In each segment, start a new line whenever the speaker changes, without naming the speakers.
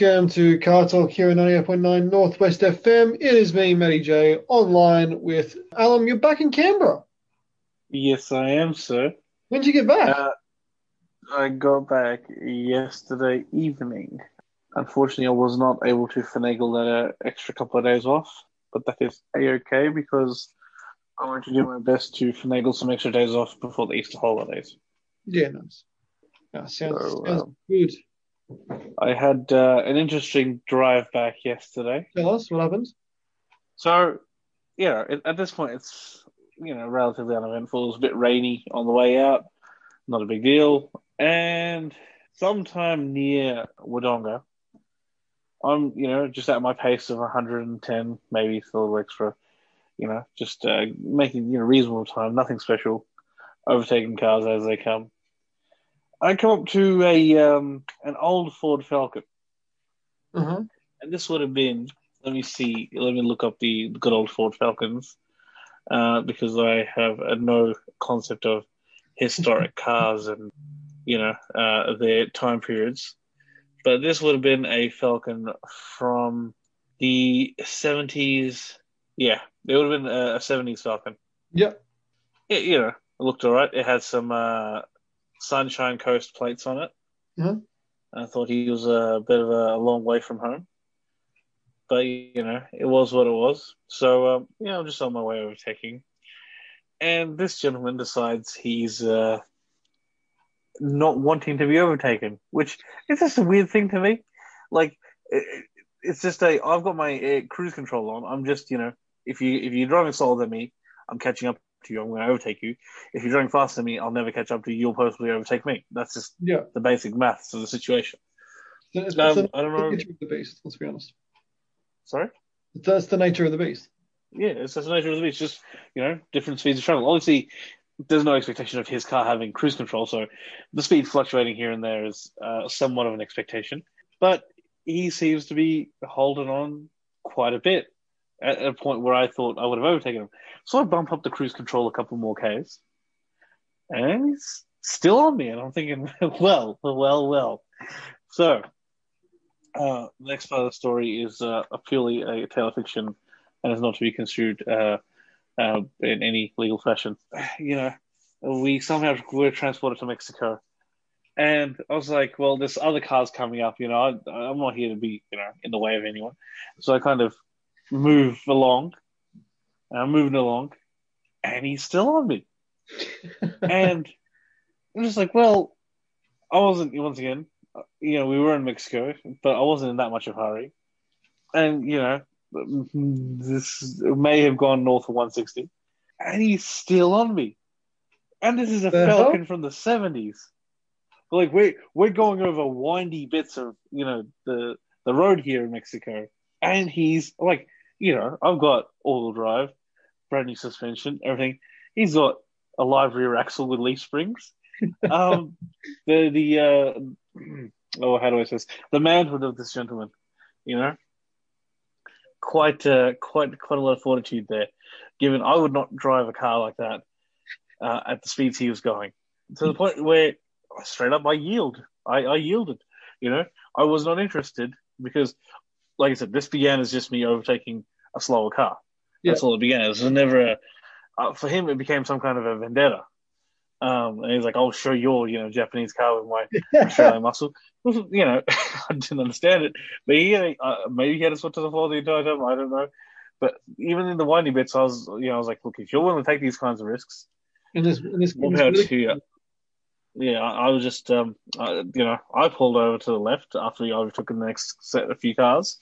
welcome to Car Torque here on 98.9 Northwest FM. It is me, Matty J, online with Alam. You're back in Canberra.
Yes, I am, sir.
When did you get back?
Uh, I got back yesterday evening. Unfortunately, I was not able to finagle that uh, extra couple of days off, but that is a-okay because I want to do my best to finagle some extra days off before the Easter holidays.
yeah, nice. Yeah, sounds,
So,
sounds
um,
good.
I had uh, an interesting drive back yesterday.
Tell us what happened.
So, yeah, at, at this point, it's you know relatively uneventful. It was a bit rainy on the way out, not a big deal. And sometime near Wodonga, I'm you know just at my pace of 110, maybe a little extra. You know, just uh, making you know reasonable time, nothing special, overtaking cars as they come. I come up to a um, an old Ford Falcon.
Uh-huh.
And this would have been, let me see, let me look up the good old Ford Falcons, uh, because I have uh, no concept of historic cars and, you know, uh, their time periods. But this would have been a Falcon from the 70s. Yeah, it would have been a, 70s Falcon.
Yep.
It, you know, it looked all right. It had some uh, Sunshine Coast plates on it. I thought he was a bit of a, a long way from home. But, you know, it was what it was. So, um, yeah, I'm just on my way overtaking. And this gentleman decides he's uh, not wanting to be overtaken, which is just a weird thing to me. Like, it, it's just a, I've got my uh, cruise control on. I'm just, you know, if you if you're driving slower than me, I'm catching up to you. I'm going to overtake you. If you're driving faster than me, I'll never catch up to you. You'll possibly overtake me. That's just
Yeah.
the basic maths of the situation.
It's
Um, I don't know.
the beast, let's be honest.
Sorry?
That's the nature of the beast.
Yeah, it's just the nature of the beast. Just you know, different speeds of travel. Obviously, there's no expectation of his car having cruise control, so the speed fluctuating here and there is uh, somewhat of an expectation. But he seems to be holding on quite a bit at a point where I thought I would have overtaken him. So I bump up the cruise control a couple more k's, and he's still on me, and I'm thinking, well, well, well. So. Uh, the next part of the story is uh, a purely a tale of fiction and is not to be construed uh, uh, in any legal fashion. You know, we somehow were transported to Mexico, and I was like, well, there's other car's coming up. You know, I, I'm not here to be, you know, in the way of anyone. So I kind of move along, and I'm moving along, and he's still on me, and I'm just like, well, I wasn't once again. You know, we were in Mexico, but I wasn't in that much of a hurry, and you know, this may have gone north of 160, and he's still on me. And this is a
The
Falcon
hell?
from the 70s. Like we're we're going over windy bits of you know the the road here in Mexico, and he's like, you know, I've got all-wheel drive, brand new suspension, everything. He's got a live rear axle with leaf springs. Um, the the uh, oh, how do I say this? The manhood of this gentleman, you know, quite uh, quite quite a lot of fortitude there. Given I would not drive a car like that uh, at the speeds he was going, to the point where straight up I yield. I, I yielded. You know, I was not interested because, like I said, this began as just me overtaking a slower car. That's all it began. It was never a, uh, for him. It became some kind of a vendetta. Um, and he's like, "I'll show your, you know, Japanese car with my Australian muscle." You know, I didn't understand it, but he, uh, maybe he had his foot to the floor the entire time. I don't know. But even in the windy bits, I was, you know, I was like, "Look, if you're willing to take these kinds of risks,
in this, in this, in
more
this really-
to you." Yeah, I, I was just, um, I, you know, I pulled over to the left after I overtook the next set of few cars,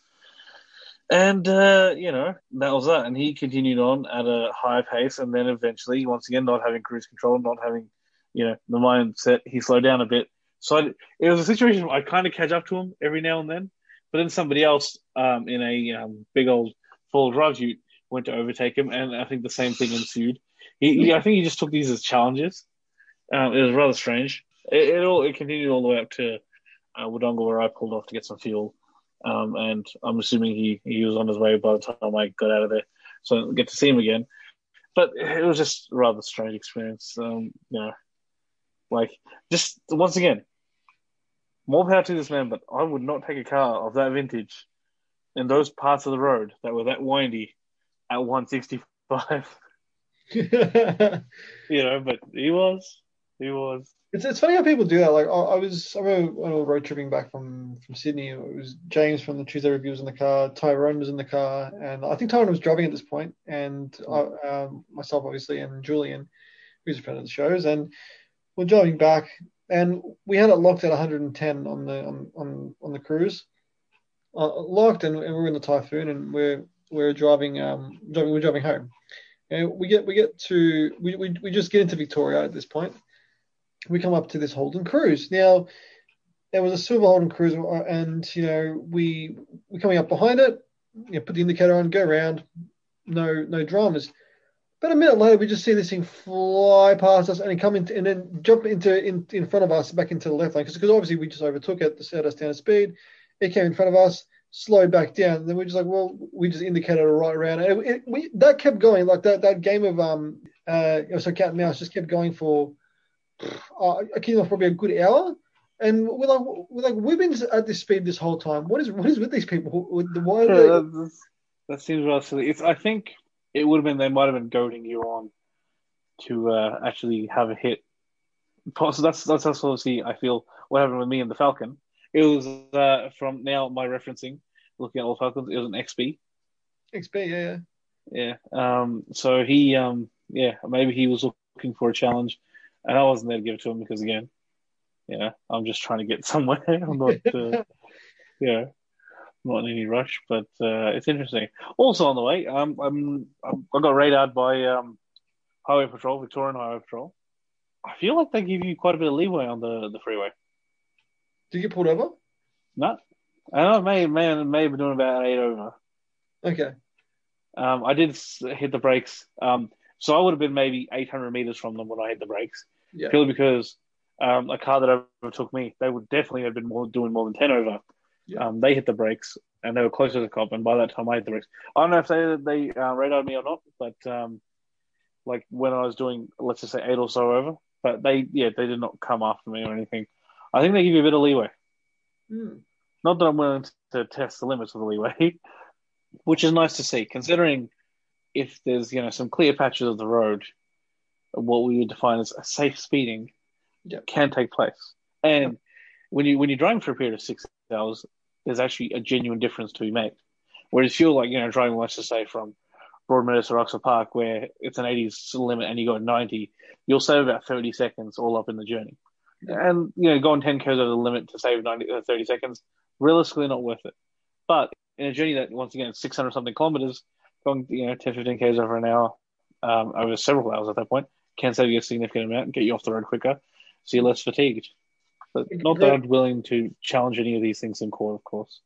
and uh, you know that was that. And he continued on at a higher pace, and then eventually, once again, not having cruise control, not having, you know, the mindset, he slowed down a bit. So I, it was a situation I kind of catch up to him every now and then, but then somebody else um, in a um, big old full drive ute went to overtake him, and I think the same thing ensued. He, he I think he just took these as challenges. Um, it was rather strange. It, it all it continued all the way up to uh, Wodonga, where I pulled off to get some fuel. Um, and I'm assuming he, he was on his way by the time I got out of there, so I didn't get to see him again. But it was just a rather strange experience. Um, you know, like just once again, more power to this man, but I would not take a car of that vintage in those parts of the road that were that windy at 165. you know, but he was. He was.
It's, it's funny how people do that. Like I, I was, I remember when we were road tripping back from, from Sydney. It was James from the Tuesday Review was in the car. Tyrone was in the car, and I think Tyrone was driving at this point, and I, um, myself obviously, and Julian, who's a friend of the shows, and we're driving back, and we had it locked at 110 on the on on, on the cruise, uh, locked, and, and, we're in the typhoon, and we're we're driving um driving we're driving home, and we get we get to we, we, we just get into Victoria at this point. We come up to this Holden Cruze now. There was a silver Holden Cruze, and you know we we're coming up behind it. You know, put the indicator on, go around. No no dramas. But a minute later, we just see this thing fly past us and come into, and then jump into in, in front of us back into the left lane because obviously we just overtook it, set us down to speed. It came in front of us, slowed back down. And then we're just like, well, we just indicated a right around. And it, it, we, that kept going like that. That game of um, uh, so cat and mouse just kept going for, uh, I can probably a good hour. And we're like, we're like, we've been at this speed this whole time. What is what is with these people? Why?
Yeah, they... that, that seems rather silly. It's I think it would have been they might have been goading you on to uh, actually have a hit. So that's that's that's obviously I feel what happened with me and the Falcon. It was uh, from now my referencing, looking at all Falcons. It was an XB.
XB, yeah,
yeah. Yeah. Um. So he, um, yeah, maybe he was looking for a challenge, and I wasn't there to give it to him because again, yeah, I'm just trying to get somewhere. I'm not, uh, yeah not in any rush, but uh, it's interesting. Also on the way, um, I'm, I'm I got radared by um, Highway Patrol, Victorian Highway Patrol. I feel like they give you quite a bit of leeway on the, the freeway.
Did you get pulled over?
No, I know may may may have been doing about eight over.
Okay.
Um, I did hit the brakes. Um, so I would have been maybe 800 meters from them when I hit the brakes. Yeah. Purely because um, a car that overtook me, they would definitely have been more doing more than 10 over. Yeah. Um, they hit the brakes and they were closer to the cop. And by that time, I hit the brakes. I don't know if they they uh, radared me or not, but um, like when I was doing, let's just say eight or so over, but they yeah they did not come after me or anything. I think they give you a bit of leeway.
Mm.
Not that I'm willing to test the limits of the leeway, which is nice to see, considering if there's you know some clear patches of the road, what we would define as a safe speeding
yep.
can take place. And yep. when you when you're driving for a period of six hours, there's actually a genuine difference to be made. Whereas if you're like, you know, driving, let's just say from Broadmeadows to Oxford Park, where it's an 80s limit and you go 90, you'll save about 30 seconds all up in the journey. And, you know, going 10 k's over the limit to save 90, uh, 30 seconds, realistically not worth it. But in a journey that, once again, 600 something kilometers, going, you know, 10, 15 k's over an hour, um, over several hours at that point, can save you a significant amount and get you off the road quicker, so you're less fatigued. But not that I'm willing to challenge any of these things in court, of course.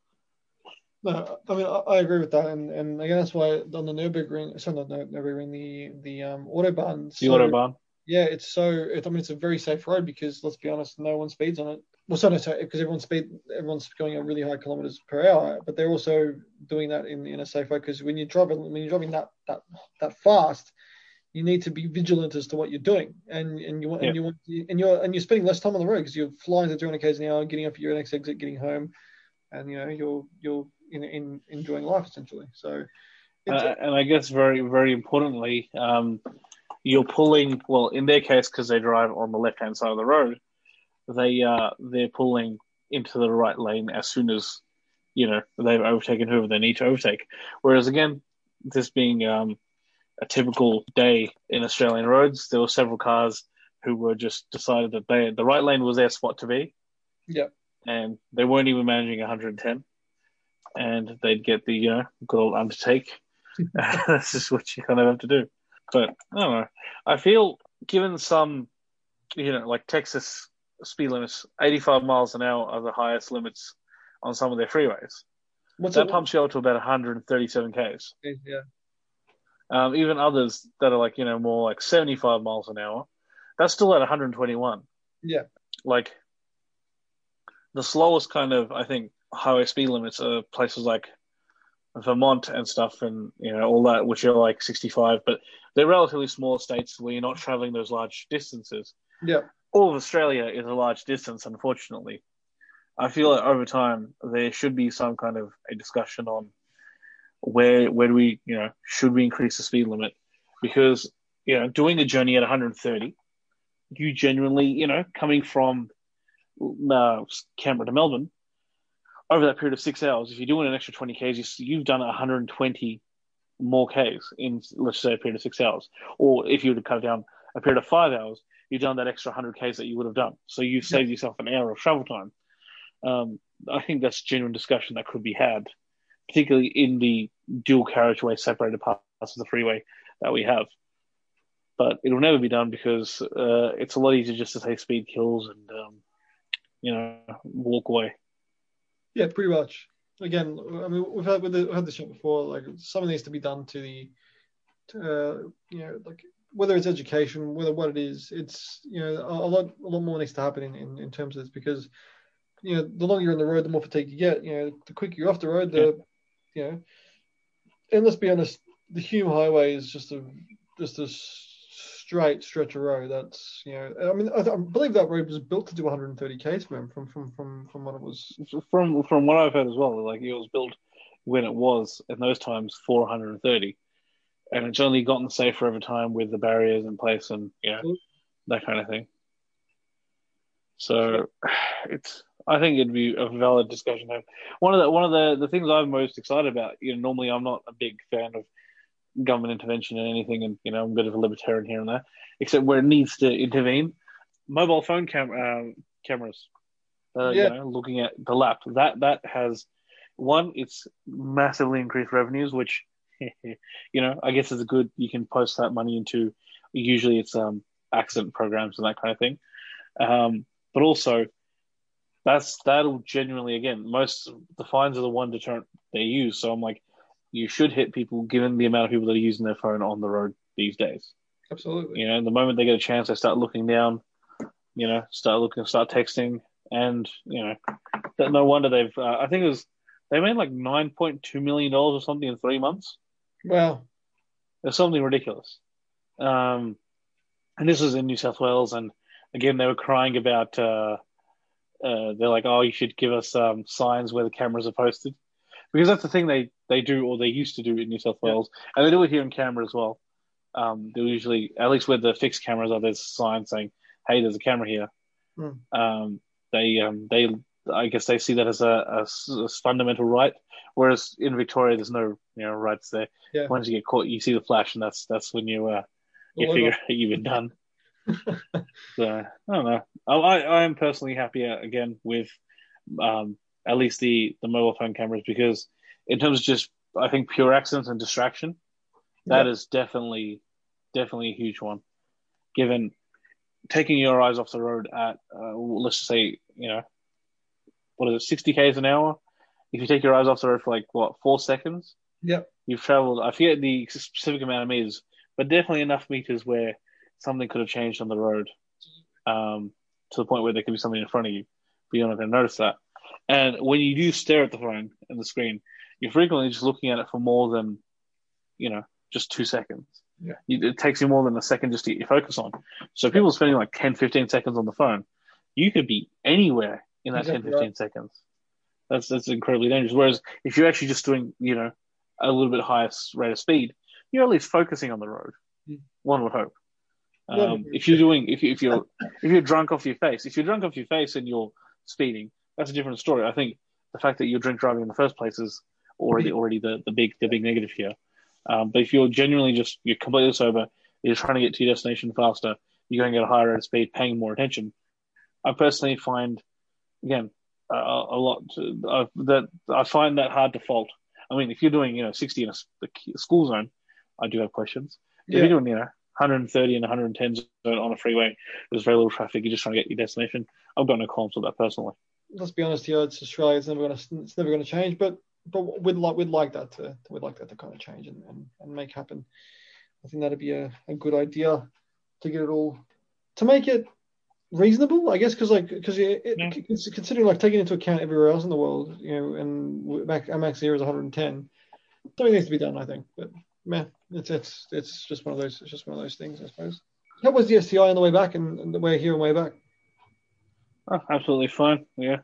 No, I mean I, agree with that, and and again that's why on the Nurburgring, sorry, not Nurburgring, the the um autobahn.
The so, autobahn.
Yeah, it's so. It, I mean, it's a very safe road because let's be honest, no one speeds on it. Well, sorry, sorry, because everyone's speed, everyone's going at really high kilometers per hour, but they're also doing that in, in a safe way because when you're driving, when you're driving that that that fast, you need to be vigilant as to what you're doing, and and you yeah. and you want and you're and you're spending less time on the road because you're flying to 300 k's an hour, getting up at your next exit, getting home, and you know you're you're in, in enjoying life essentially. So,
uh, and I guess very very importantly, um, you're pulling well in their case because they drive on the left hand side of the road, they uh they're pulling into the right lane as soon as you know they've overtaken whoever they need to overtake. Whereas again, this being um a typical day in Australian roads, there were several cars who were just decided that they the right lane was their spot to be.
Yep.
And they weren't even managing 110, and they'd get the you know good old undertake. That's just what you kind of have to do. But I don't know. I feel given some, you know, like Texas speed limits, 85 miles an hour are the highest limits on some of their freeways. What's that pumps you up to about 137 k's.
Yeah.
Um, even others that are like you know more like 75 miles an hour, that's still at 121.
Yeah.
Like the slowest kind of I think highway speed limits are places like Vermont and stuff, and you know all that, which are like 65, but they're relatively small states where you're not traveling those large distances.
Yeah.
All of Australia is a large distance, unfortunately. I feel like over time there should be some kind of a discussion on where where do we you know should we increase the speed limit? Because you know doing a journey at 130 you genuinely you know coming from uh, Canberra to Melbourne over that period of six hours if you're doing an extra 20 k's you've done 120 more k's in let's say a period of six hours. Or if you were to cut it down a period of five hours you've done that extra 100 k's that you would have done. So you've saved yourself an hour of travel time. Um, I think that's genuine discussion that could be had particularly in the dual carriageway separated parts of the freeway that we have. But it'll never be done because uh, it's a lot easier just to say speed kills and um, you know walk away.
Yeah, pretty much. Again, I mean, we've had we've had this before. Like something needs to be done to the, uh, you know, like whether it's education, whether what it is, it's you know a, lot a lot more needs to happen in, in, in terms of this because you know the longer you're on the road, the more fatigue you get. You know, the quicker you're off the road, the you know, and let's be honest, the Hume Highway is just a just a straight stretch of road. That's you know, I mean, I, I believe that road was built to do 130 k's from from from from from what it was.
From from what I've heard as well, like it was built when it was in those times 430, and it's only gotten safer over time with the barriers in place and you know that kind of thing. So it's I think it'd be a valid discussion. One of the one of the, the things I'm most excited about, you know, normally I'm not a big fan of government intervention in anything, and you know, I'm a bit of a libertarian here and there, except where it needs to intervene. Mobile phone cam- uh, cameras, uh, yeah. you know, looking at the lap, that that has one, it's massively increased revenues, which you know, I guess is a good. You can post that money into. Usually, it's um accident programs and that kind of thing. Um, but also that's that'll genuinely again most the fines are the one deterrent they use. So I'm like, you should hit people given the amount of people that are using their phone on the road these days.
Absolutely.
You know, the moment they get a chance, they start looking down. You know, start looking, start texting, and you know, no wonder they've. Uh, I think it was they made like nine point two million dollars or something in three months.
Wow,
it's something ridiculous. Um, and this was in New South Wales, and again, they were crying about. Uh, uh, they're like, oh, you should give us um, signs where the cameras are posted, because that's the thing they they do or they used to do in New South Wales, yeah. and they do it here in Canberra as well. Um, they usually, at least where the fixed cameras are, there's a sign saying, "Hey, there's a camera here."
Mm.
Um, they um, they I guess they see that as a, a, a, fundamental right, whereas in Victoria there's no you know rights there.
Yeah.
Once you get caught, you see the flash, and that's that's when you uh, you well, figure you've been done. so I don't know. I I am personally happier again with um, at least the the mobile phone cameras because in terms of just I think pure accidents and distraction, that yeah. is definitely definitely a huge one. Given taking your eyes off the road at uh, let's just say you know what is it sixty k's an hour. If you take your eyes off the road for like what four seconds,
yeah,
you've traveled. I forget the specific amount of meters, but definitely enough meters where something could have changed on the road um, to the point where there could be something in front of you, but you're not going to notice that. And when you do stare at the phone and the screen, you're frequently just looking at it for more than, you know, just two seconds.
Yeah.
It takes you more than a second just to get your focus on. So people spending like 10, 15 seconds on the phone, you could be anywhere in that exactly 10, 15 right. seconds. That's that's incredibly dangerous. Whereas if you're actually just doing, you know, a little bit higher rate of speed, you're at least focusing on the road. Mm. One would hope. Um, if you're doing, if, you, if you're if you're drunk off your face, if you're drunk off your face and you're speeding, that's a different story. I think the fact that you're drink driving in the first place is already already the, the big the big negative here. Um, but if you're genuinely just you're completely sober, you're trying to get to your destination faster, you're going to get a higher rate of speed, paying more attention. I personally find, again, uh, a lot to, uh, that I find that hard to fault. I mean, if you're doing you know 60 in a, a school zone, I do have questions. If yeah. you're doing you know 130 and 110 zone on a freeway. There's very little traffic. You're just trying to get your destination. I've got no qualms with that personally.
Let's be honest here. It's Australia. It's never going to. It's never going to change. But but we'd like we'd like that to we'd like that to kind of change and, and, and make happen. I think that'd be a, a good idea to get it all to make it reasonable, I guess, because like because yeah. considering like taking into account everywhere else in the world, you know, and max, max here is 110. Something needs to be done, I think. But man, it's it's it's just one of those it's just one of those things, I suppose. How was the STI on the way back and, and the way here and way back?
Oh, absolutely fine. Yeah,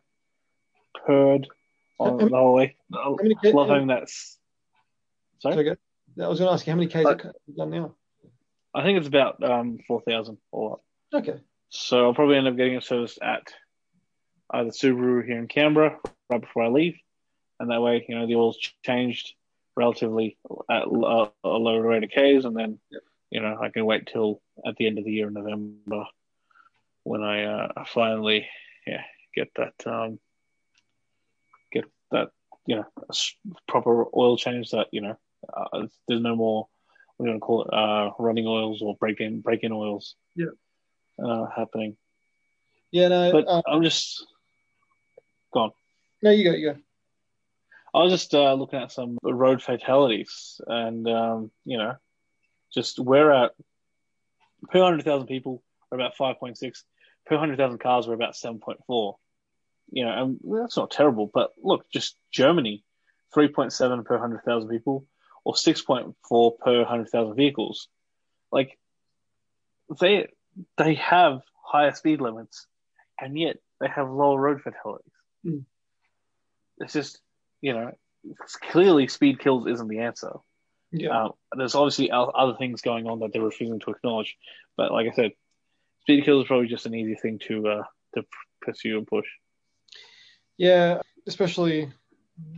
heard on
How-
the whole way. I
How many K-
love
how-
having that. Sorry,
Sorry. I was going to ask you how many Ks
Like-
have done now?
I think it's about um, four thousand all up.
Okay.
So I'll probably end up getting a service at either Subaru here in Canberra right before I leave, and that way, you know, the oil's changed relatively at a, a lower rate of Ks, and then, you know, I can wait till at the end of the year in November when I uh, finally, yeah, get that, um, get that, you know, proper oil change that, you know, uh, there's no more, you want to call it, uh, running oils or break-in break-in oils,
Yeah.
uh, happening.
Yeah, no,
But
uh,
I'm just gone.
no, you go, you go.
I was just uh, looking at some road fatalities, and um, you know, just we're at per hundred thousand people are about five point six. Per hundred thousand cars, we're about seven point four. You know, and that's not terrible. But look, just Germany, three point seven per hundred thousand people, or six point four per hundred thousand vehicles. Like they they have higher speed limits, and yet they have lower road fatalities.
Hmm.
It's just you know, clearly speed kills isn't the answer.
Yeah.
Um, there's obviously other things going on that they're refusing to acknowledge, but like I said, speed kills is probably just an easy thing to uh, to pursue and push.
Yeah, especially,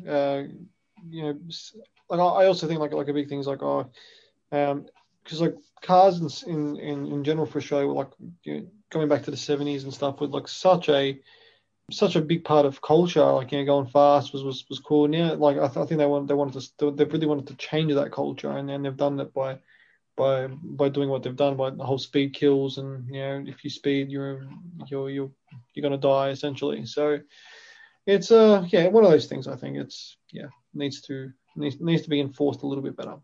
uh, you know, like I also think like like a big thing is like oh, um, because like cars in, in in general for Australia were like you know, going back to the seventies and stuff with like such a such a big part of culture. Like you know, going fast was was was cool. Now like I, th- I think they want they wanted to they really wanted to change that culture, and and they've done that by. By, by doing what they've done by the whole speed kills and you know if you speed you're you're you're you're gonna die essentially so it's uh yeah one of those things I think it's yeah needs to needs, needs to be enforced a little bit better.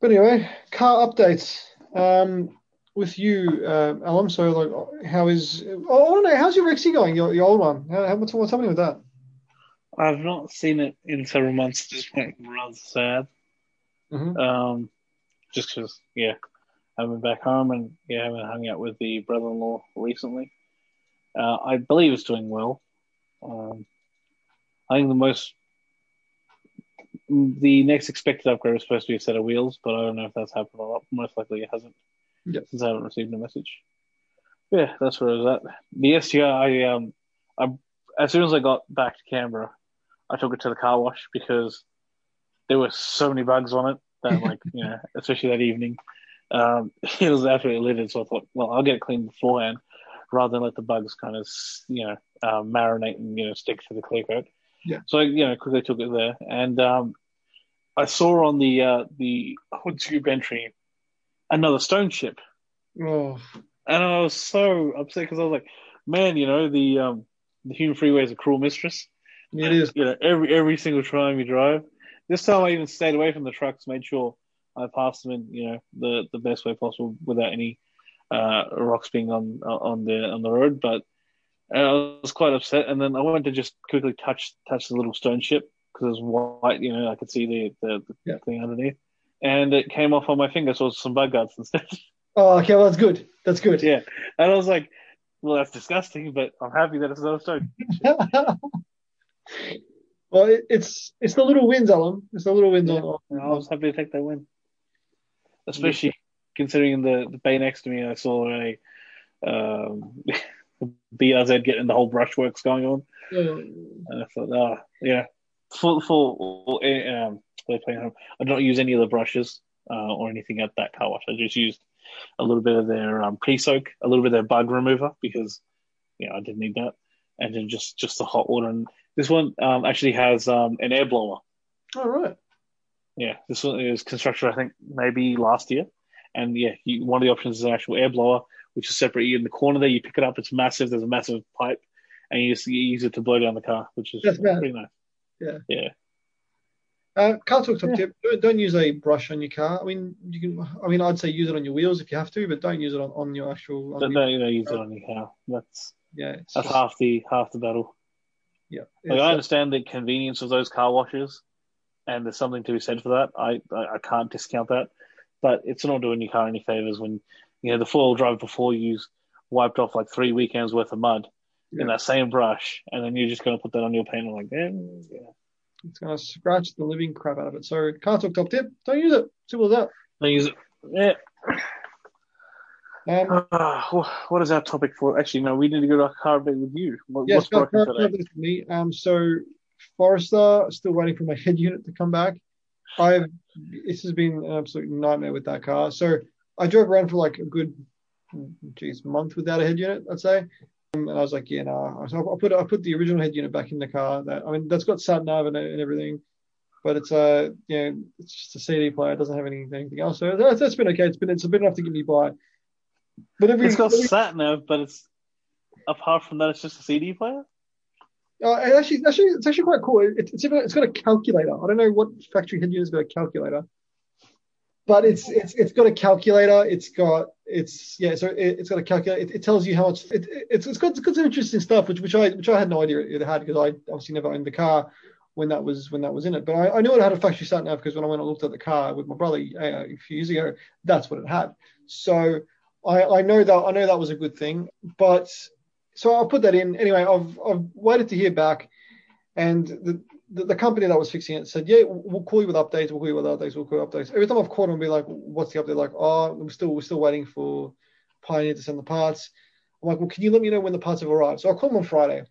But anyway, car updates. Um, with you, uh, Alam. So like, how is? Oh, I to know how's your Rexy going? Your, your old one. How, what's what's happening with that?
I've not seen it in several months this point. Rather sad.
hmm
Um, just because, yeah, I haven't been back home and yeah, I haven't hung out with the brother-in-law recently. Uh, I believe it's doing well. Um, I think the most, the next expected upgrade was supposed to be a set of wheels, but I don't know if that's happened or not. Most likely it hasn't,
Yeah.
since I haven't received a message. Yeah, that's where I was at. The STI, I um, I as soon as I got back to Canberra, I took it to the car wash because there were so many bugs on it that, like, you know, especially that evening, um, it was absolutely littered. So I thought, well, I'll get it cleaned beforehand rather than let the bugs kind of, you know, uh, marinate and you know stick to the clear coat.
Yeah.
So I, you know, quickly took it there, and um, I saw on the uh, the hood tube entry another stone chip,
Oh,
and I was so upset because I was like, man, you know, the um, the Hume Freeway is a cruel mistress.
it is.
You know, every every single time you drive. This time I even stayed away from the trucks, made sure I passed them in, you know, the, the best way possible without any uh, rocks being on on the on the road. But I was quite upset, and then I wanted to just quickly touch touch the little stone chip because it was white, you know, I could see the the, the
Yeah.
thing underneath, and it came off on my finger, so it was some bug guards instead.
Oh, okay. Well, that's good. That's good.
yeah, and I was like, well, that's disgusting, but I'm happy that it's not a stone.
well, it, it's it's the little wins, Alam. It's the little wins
Yeah.
on.
And I was happy to take that win, especially considering the, the bay next to me. I saw a um, BRZ getting the whole brushworks going on,
on.
and I thought, oh yeah, full full. Um, they're playing home. I don't use any of the brushes uh, or anything at that car wash. I just used a little bit of their um, pre-soak, a little bit of their bug remover because you know I didn't need that, and then just just the hot water. And this one um, actually has um, an air blower.
All right.
Yeah, this one is constructed, I think, maybe last year. And yeah, you, one of the options is an actual air blower, which is separate. In the corner there, you pick it up. It's massive. There's a massive pipe, and you just you use it to blow down the car, which is
That's
pretty nice.
Yeah.
Yeah.
Uh, Car Torque top
Yeah.
tip: don't, don't use a brush on your car. I mean, you can. I mean, I'd say use it on your wheels if you have to, but don't use it on, on your actual. On
Don't,
your,
don't, you know, use it on your car. That's
yeah, it's
that's
just-
half the half the battle.
yeah.
Like, I understand the convenience of those car washes, and there's something to be said for that. I I, I can't discount that, but it's not doing your car any favors when you know the four-wheel drive before you wiped off like three weekends worth of mud,
Yeah.
in that same brush, and then you're just going to put that on your paint. I'm like, eh, yeah.
It's gonna scratch the living crap out of it. So Car Torque top tip. Don't use it. Simple as that.
Don't use it. Yeah.
Um,
wh- what is our topic for? Actually, no, we need to go to a car update with you. What,
yes,
what's
car-
broken
car-
today?
car me. Um, so Forester still waiting for my head unit to come back. I've this has been an absolute nightmare with that car. So I drove around for like a good, geez, month without a head unit, I'd say. And I was like, yeah, no. So I put I put the original head unit back in the car. That I mean, that's got sat nav and, and everything, but it's a you know, it's just a CD player. It doesn't have anything anything else. So that's, that's been okay. It's been it's been enough to get me by. But every,
It's got
every
sat nav, but it's apart from that, it's just a CD player.
Uh, actually, actually, it's actually quite cool. It, it's it's got a calculator. I don't know what factory head unit's got a calculator, but it's it's it's got a calculator. It's got it's yeah. So it, it's got a calculator. It, it tells you how much. It, it's it's got it's got some interesting stuff, which which I which I had no idea it had because I obviously never owned the car when that was when that was in it. But I, I knew it had a factory sat nav because when I went and looked at the car with my brother uh, a few years ago, that's what it had. So I I know that I know that was a good thing, but so I'll put that in anyway. I've I've waited to hear back, and the, the the company that was fixing it said, yeah, we'll call you with updates. We'll call you with updates. We'll call you updates. Every time I've called them, and be like, what's the update? Like, oh, we're still we're still waiting for Pioneer to send the parts. I'm like, well, can you let me know when the parts have arrived? So I call them on Friday,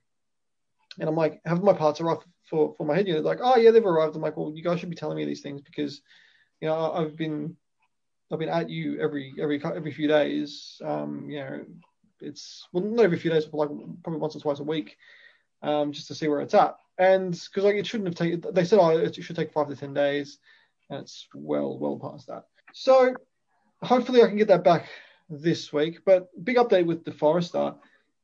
and I'm like, have my parts arrived for for my head unit? Like, oh yeah, they've arrived. I'm like, well, you guys should be telling me these things because, you know, I've been I've been at you every every every few days. Um, you know, it's well not every few days, but like probably once or twice a week, um, just to see where it's at. And because like it shouldn't have taken, they said oh it should take five to ten days, and it's well well past that. So hopefully I can get that back this week. But big update with the Forester.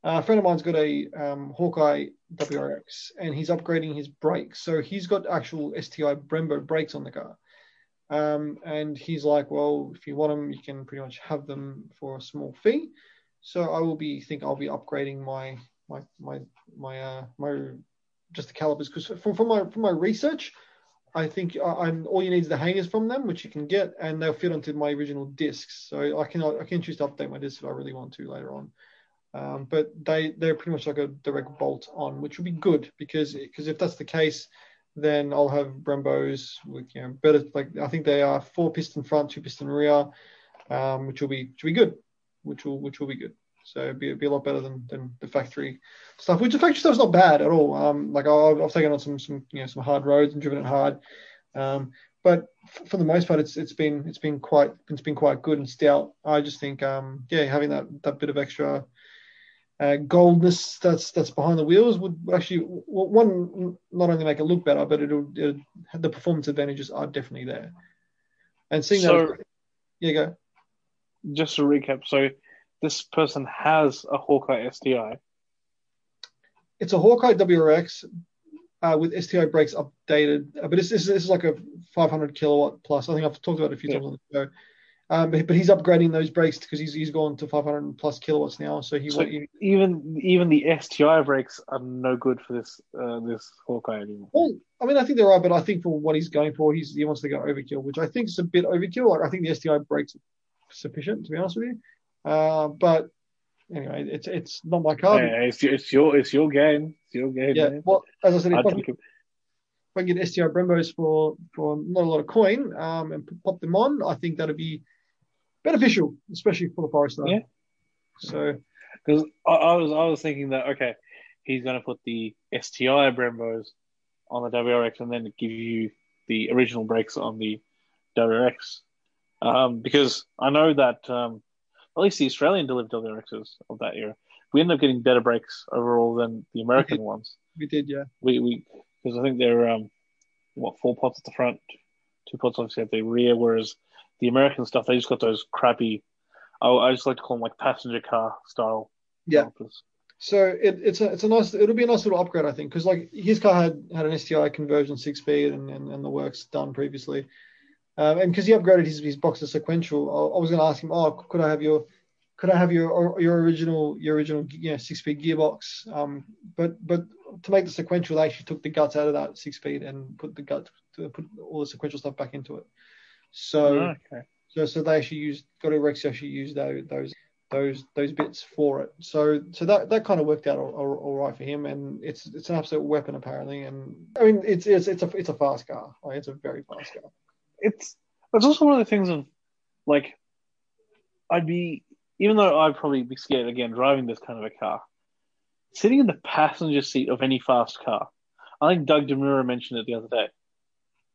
Uh, a friend of mine's got a um, Hawkeye WRX, and he's upgrading his brakes. So he's got actual STI Brembo brakes on the car. Um, and he's like, well, if you want them, you can pretty much have them for a small fee. So I will be think I'll be upgrading my my my my uh my just the calipers because from from my from my research, I think I, I'm all you need is the hangers from them, which you can get, and they'll fit onto my original discs. So I can I can choose to update my discs if I really want to later on. Um, but they they're pretty much like a direct bolt on, which would be good because because if that's the case, then I'll have Brembos with you know better like I think they are four piston front, two piston rear, um, which will be which will be good, which will which will be good. So it'd be, it'd be a lot better than, than the factory stuff, which the factory stuff's not bad at all. Um, like I've, I've taken on some some you know some hard roads and driven it hard, um, but f- for the most part, it's it's been it's been quite it's been quite good and stout. I just think um, yeah, having that that bit of extra uh, goldness that's that's behind the wheels would actually one not only make it look better, but it'll, it'll the performance advantages are definitely there. And seeing
So-
that, yeah, go.
Just to recap, so this person has a Hawkeye STI.
It's a Hawkeye WRX uh, with STI brakes updated, uh, but this, this, this is like a 500 kilowatt plus. I think I've talked about it a few
Yeah.
times on the show. Um, but, but he's upgrading those brakes because he's he's gone to 500 plus kilowatts now. So he,
So
he
even even the STI brakes are no good for this uh, this Hawkeye anymore.
Well, I mean, I think they're right, but I think for what he's going for, he's he wants to go overkill, which I think is a bit overkill. Like I think the STI brakes are sufficient, to be honest with you. Uh, but anyway, it's it's not my car.
Hey, it's, it's your it's your game. It's your game.
yeah.
man.
Well, as I said, if I, can, if. I can get STI Brembos for for not a lot of coin, um, and pop them on, I think that'd be beneficial, especially for the Forester.
Yeah.
So
Because I, I was I was thinking that okay, he's going to put the STI Brembos on the WRX and then give you the original brakes on the WRX. Um, because I know that um, at least the Australian delivered WRXs of that year. we ended up getting better brakes overall than the American ones.
we did, yeah.
We we because I think they're um, what four pots at the front, two pots obviously at the rear, whereas the American stuff they just got those crappy. I, I just like to call them like passenger car style.
Yeah.
calipers.
So it, it's a it's a nice it'll be a nice little upgrade I think because like his car had had an STI conversion six speed and, and, and the works done previously, um, and because he upgraded his his box to sequential, I, I was going to ask him, oh, could I have your could I have your your original your original you know six speed gearbox? Um, but but to make the sequential, they actually took the guts out of that six speed and put the gut to put all the sequential stuff back into it. So
Oh, okay.
so so they actually used got a Rex actually used those those those those bits for it. So so that that kind of worked out all, all, all right for him, and it's it's an absolute weapon apparently. And I mean, it's it's it's a it's a fast car. Like, it's a very fast car.
It's it's also one of the things of like I'd be even though I'd probably be scared again driving this kind of a car, sitting in the passenger seat of any fast car. I think Doug DeMuro mentioned it the other day.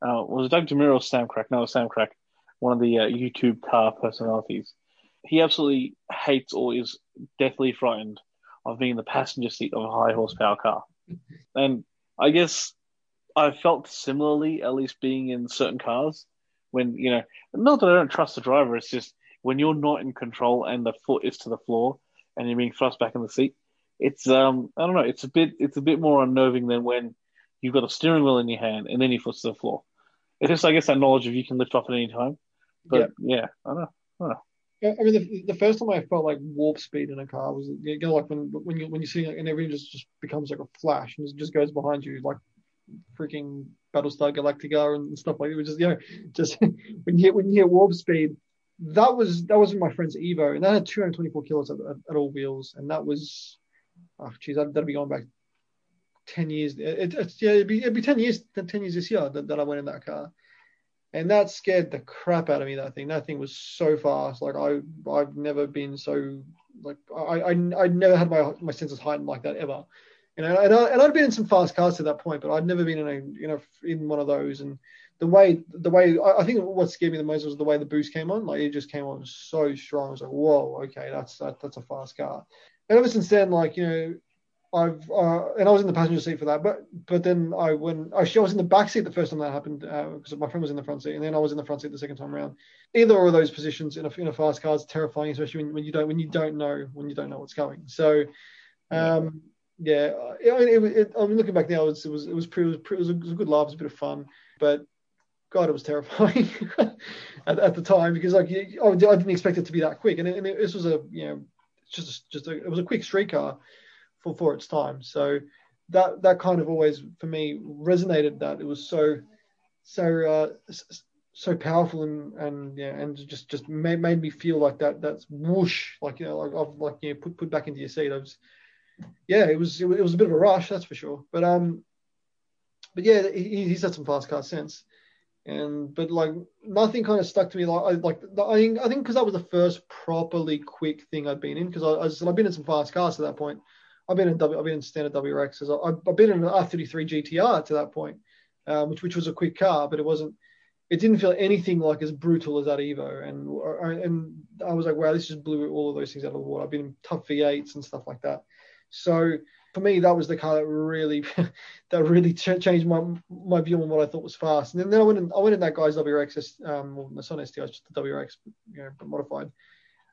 Uh, was it Doug DeMuro or Sam Crack? No, Sam Crack, one of the uh, YouTube car personalities he absolutely hates or is deathly frightened of being in the passenger seat of a high horsepower car. And I guess I felt similarly, at least being in certain cars, when, you know, not that I don't trust the driver, it's just when you're not in control and the foot is to the floor and you're being thrust back in the seat, it's, um, I don't know, it's a bit, it's a bit more unnerving than when you've got a steering wheel in your hand and then your foot's to the floor. It's just, I guess, that knowledge of you can lift off at any time. But yeah, I don't know. I don't know.
I mean, the, the first time I felt like warp speed in a car was you know, like when when you when you see like, and everything just, just becomes like a flash and it just goes behind you like freaking Battlestar Galactica and stuff like it. Was just you know just when you hit when you hit warp speed, that was that was my friend's Evo and that had 224 kilos at, at, at all wheels and that was oh geez that, that'd be going back 10 years. It, it's yeah it'd be, it'd be 10 years 10 years this year that, that I went in that car and that scared the crap out of me. That thing, that thing was so fast. Like I, I've never been so like I, I, I never had my my senses heightened like that ever. You know, and, I, and I'd been in some fast cars to that point, but I'd never been in a you know in one of those. And the way the way I, think what scared me the most was the way the boost came on. Like it just came on so strong. I was like, whoa, okay, that's that, that's a fast car. And ever since then, like you know, I've uh, and I was in the passenger seat for that, but but then I when I was in the back seat the first time that happened because uh, my friend was in the front seat, and then I was in the front seat the second time around. Either of those positions in a in a fast car is terrifying, especially when, when you don't when you don't know when you don't know what's going. So, um, yeah, it, it, it, I mean, looking back now, it was it was it was, pretty, it, was, a, it was a good laugh, it was a bit of fun, but God, it was terrifying at, at, the time because like I didn't expect it to be that quick, and, and this was a you know just just a, it was a quick street car for, for its time. So that that kind of always for me resonated that it was so so uh, so powerful and and yeah and just just made, made me feel like that that's whoosh like you know like I've like you know, put put back into your seat. I was yeah it was it was a bit of a rush that's for sure. But um but yeah he, he's had some fast cars since, and but like nothing kind of stuck to me like I like I think I think because that was the first properly quick thing I'd been in because I, I just, I've been in some fast cars to that point I've been in W, I've been in standard WRXs. I've, I've been in an R33 GTR to that point, um, which which was a quick car, but it wasn't. It didn't feel anything like as brutal as that Evo, and and I was like, wow, this just blew all of those things out of the water. I've been in tough V8s and stuff like that. So for me, that was the car that really that really ch- changed my my view on what I thought was fast. And then, then I went in, I went in that guy's WRX, um, well, it's not STI, it's just the WRX, you know, but modified.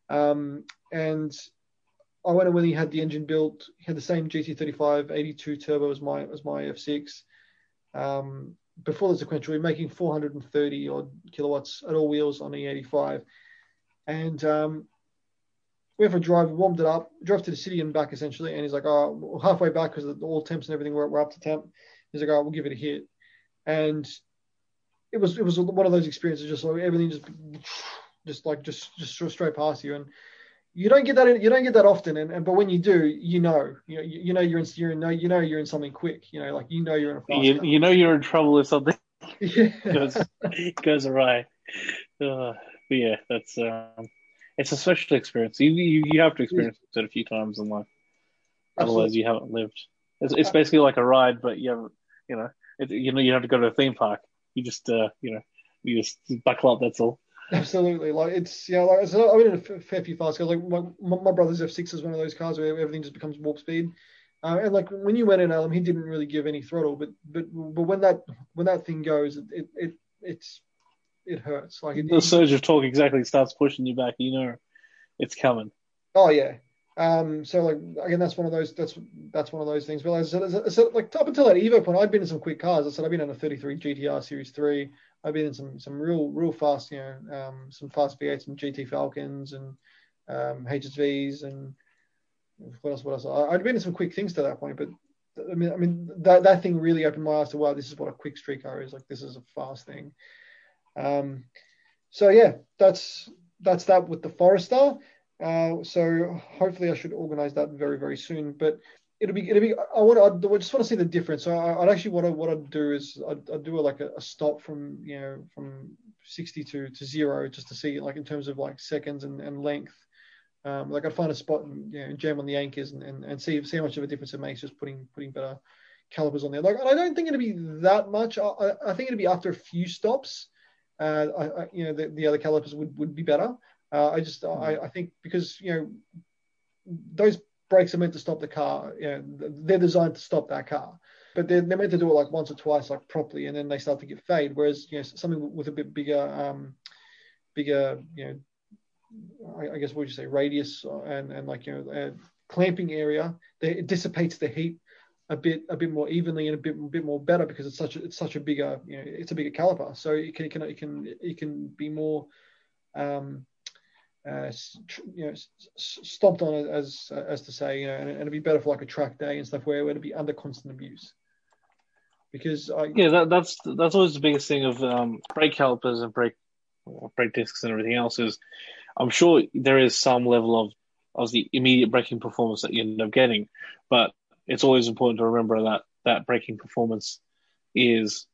Um, and I went when he had the engine built. He had the same GT35 82 turbo as my as my F6. Um, before the sequential, we were making 430 odd kilowatts at all wheels on E85, and um, we have a drive, warmed it up, drove to the city and back essentially. And he's like, "Oh, halfway back because all temps and everything were, were up to temp." He's like, "Oh, we'll give it a hit," and it was it was one of those experiences, just like everything just just like just just straight past you and you don't get that in, you don't get that often and, and but when you do you know you know you, know you're in you're in, you know you're in something quick you know like you know you're in a fast
you, you know you're in trouble if something yeah. goes goes awry uh, but yeah that's um it's a special experience you you, you have to experience it a few times in life Absolutely. otherwise you haven't lived it's, it's basically like a ride but you have you know it, you know you have to go to a theme park you just uh you know you just buckle up that's all
Absolutely, like it's yeah. Like so I went in a fair few fast cars. Like my, my brother's F6 is one of those cars where everything just becomes warp speed. Uh, and like when you went in Alam, he didn't really give any throttle, but but but when that when that thing goes, it it, it's it hurts. Like it,
the surge of torque exactly starts pushing you back. You know, it's coming.
Oh yeah. Um. So like again, that's one of those. That's that's one of those things. But as I said, so like up until that Evo point, I'd been in some quick cars. I said I've been in a 33 GTR Series Three. I've been in some some real real fast, you know, um, some fast V8s, some GT Falcons and um, HSVs and what else? What else? I, I'd been in some quick things to that point, but I mean, I mean that that thing really opened my eyes to wow, this is what a quick street car is. Like this is a fast thing. Um, so yeah, that's that's that with the Forester. Uh, so hopefully I should organize that very very soon. But it'll be it'll be I want I just want to see the difference. So I, would actually what I what I'd do is I'd, I'd do a, like a, a, stop from you know from 60 to, to zero just to see like in terms of like seconds and, and length. Um, like I'd find a spot and you know jam on the anchors and, and, and see see how much of a difference it makes just putting putting better calipers on there. Like I don't think it'll be that much. I, I think it'll be after a few stops. Uh, I, I, you know the, the other calipers would, would be better. Uh, I just I, I think because you know those brakes are meant to stop the car. You know, they're designed to stop that car, but they're, they're meant to do it like once or twice, like properly, and then they start to get fade. Whereas you know something with a bit bigger, um, bigger, you know, I, I guess what would you say, radius and and like you know, uh, clamping area, they, it dissipates the heat a bit a bit more evenly and a bit a bit more better because it's such a, it's such a bigger you know it's a bigger caliper, so it can it can it can it can be more um, uh, you know, stomped on as as to say, you know, and, it'd be better for like a track day and stuff where, where it'd be under constant abuse. Because I
yeah, that, that's that's always the biggest thing of um, brake calipers and brake brake discs and everything else is, I'm sure there is some level of of the immediate braking performance that you end up getting, but it's always important to remember that that braking performance is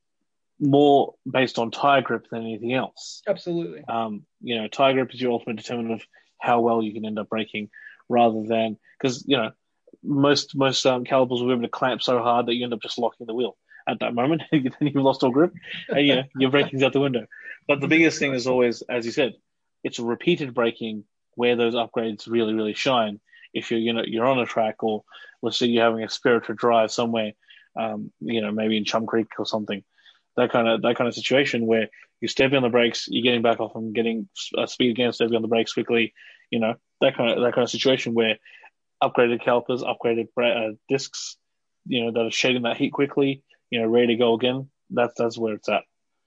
more based on tire grip than anything else.
Absolutely.
Um, you know, tire grip is your ultimate determinant of how well you can end up braking, rather than because you know most most um, calipers will be able to clamp so hard that you end up just locking the wheel at that moment. then you've lost all grip, and you know your braking's out the window. But the biggest thing is always, as you said, it's repeated braking where those upgrades really really shine. If you're you know you're on a track or let's say you're having a spirited drive somewhere, um, you know maybe in Chum Creek or something that kind of that kind of situation where you step on the brakes, you're getting back off and getting uh, speed again, stepping on the brakes quickly. You know that kind of that kind of situation where upgraded calipers, upgraded uh, discs, you know that are shedding that heat quickly, you know, ready to go again. That's that's where it's at.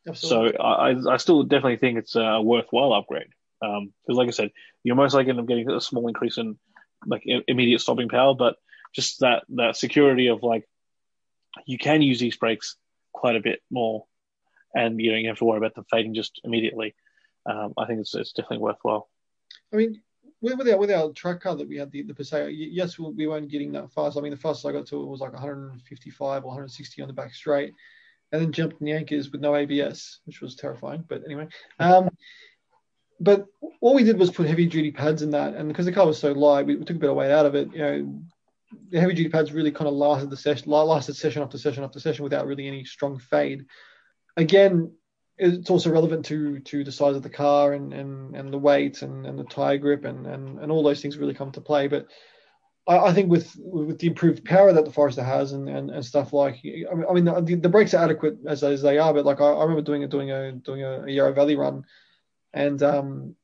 Absolutely. So I I still definitely think it's a worthwhile upgrade because, um, like I said, you're most likely going to getting a small increase in like immediate stopping power, but just that that security of like you can use these brakes quite a bit more, and you you have to worry about them fading just immediately. Um, I think it's it's definitely worthwhile.
I mean, with our with our track car that we had the the Paseo, yes, we weren't getting that fast. I mean, the fastest I got to was like 155 or 160 on the back straight, and then jumped in the anchors with no ABS, which was terrifying. But anyway, um, but all we did was put heavy duty pads in that, and because the car was so light, we, we took a bit of weight out of it. You know, the heavy duty pads really kind of lasted the session, lasted session after session after session without really any strong fade. Again, it's also relevant to to the size of the car and and, and the weight and, and the tire grip and, and and all those things really come to play. But I, think with with the improved power that the Forester has and, and, and stuff like I mean, I mean the, the, brakes are adequate as, as they are, but like I, I remember doing a doing a doing a, a Yarra Valley run, and um,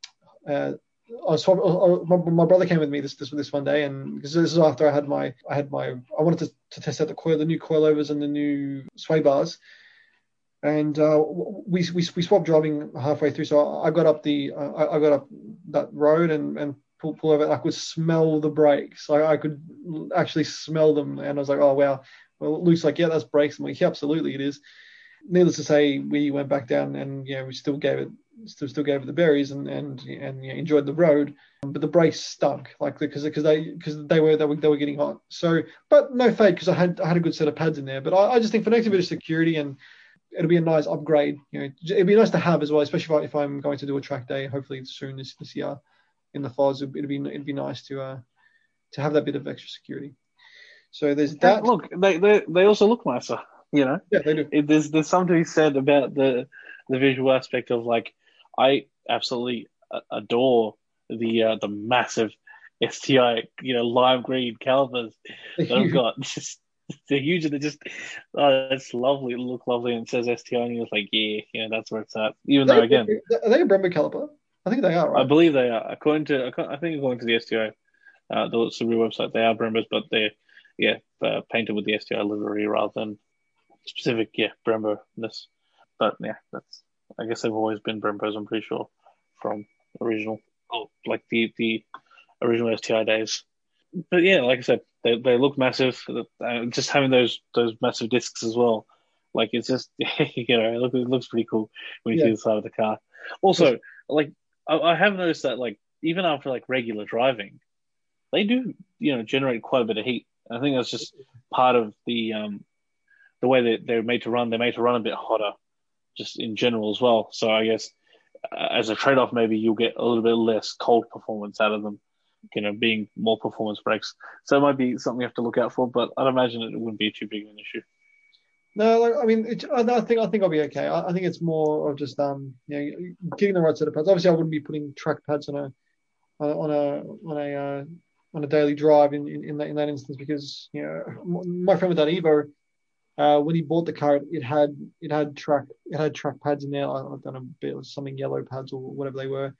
uh, I was, my, brother came with me this, this this one day, and because this is after I had my I had my I wanted to, to test out the coil, the new coilovers and the new sway bars, and uh, we, we we swapped driving halfway through. So I got up the uh, I, got up that road and and pull, pull over. I could smell the brakes. I, I could actually smell them, and I was like, oh wow. Well, Luke's like, yeah, that's brakes. I'm like, yeah, absolutely, it is. Needless to say, we went back down, and yeah, we still gave it still still gave it the berries and and and you know, enjoyed the road, but the brace stunk like because because they because they were they were they were getting hot. So, but no fade because I had I had a good set of pads in there. But I, I just think for next bit of security and it'll be a nice upgrade. You know, it'd be nice to have as well, especially if, I, if I'm going to do a track day, hopefully soon this this year in the falls. It'd, be it'd be nice to uh to have that bit of extra security. So there's that.
look, they, they they also look nicer. You know,
yeah, they do.
It, there's there's something to be said about the the visual aspect of like I absolutely adore the uh, the massive STI, you know, lime green calipers that I've got. Just they're huge and they just oh, it's lovely. It look lovely and it says STI and you're like, yeah, yeah, that's where it's at. Even though again,
are they a Brembo caliper? I think they are. Right?
I believe they are. According to, I think according to the STI, uh, the Subaru website, they are Brembos, but they're yeah uh, painted with the STI livery rather than specific yeah Brembo ness. But yeah, that's I guess they've always been Brembos. I'm pretty sure from original, oh, like the the original STI days. But yeah, like I said, they they look massive. Uh, just having those those massive discs as well, like it's just you know, it, look, it looks pretty cool when you yeah. see the side of the car. Also, like I, I have noticed that like even after like regular driving, they do you know generate quite a bit of heat. I think that's just part of the um, the way that they're made to run. They're made to run a bit hotter, just in general as well. So I guess uh, as a trade off, maybe you'll get a little bit less cold performance out of them. You know, being more performance brakes. So it might be something you have to look out for, but I'd imagine it wouldn't be too big of an issue.
No, like, I mean, it, I think I think I'll be okay. I, I, think it's more of just um, you know, getting the right set of pads. Obviously, I wouldn't be putting track pads on a on a on a uh, on a daily drive in, in, in that in that instance because you know my friend with that Evo, uh, when he bought the car, it had it had track it had track pads in there. I, I don't know, it something yellow pads or whatever they were.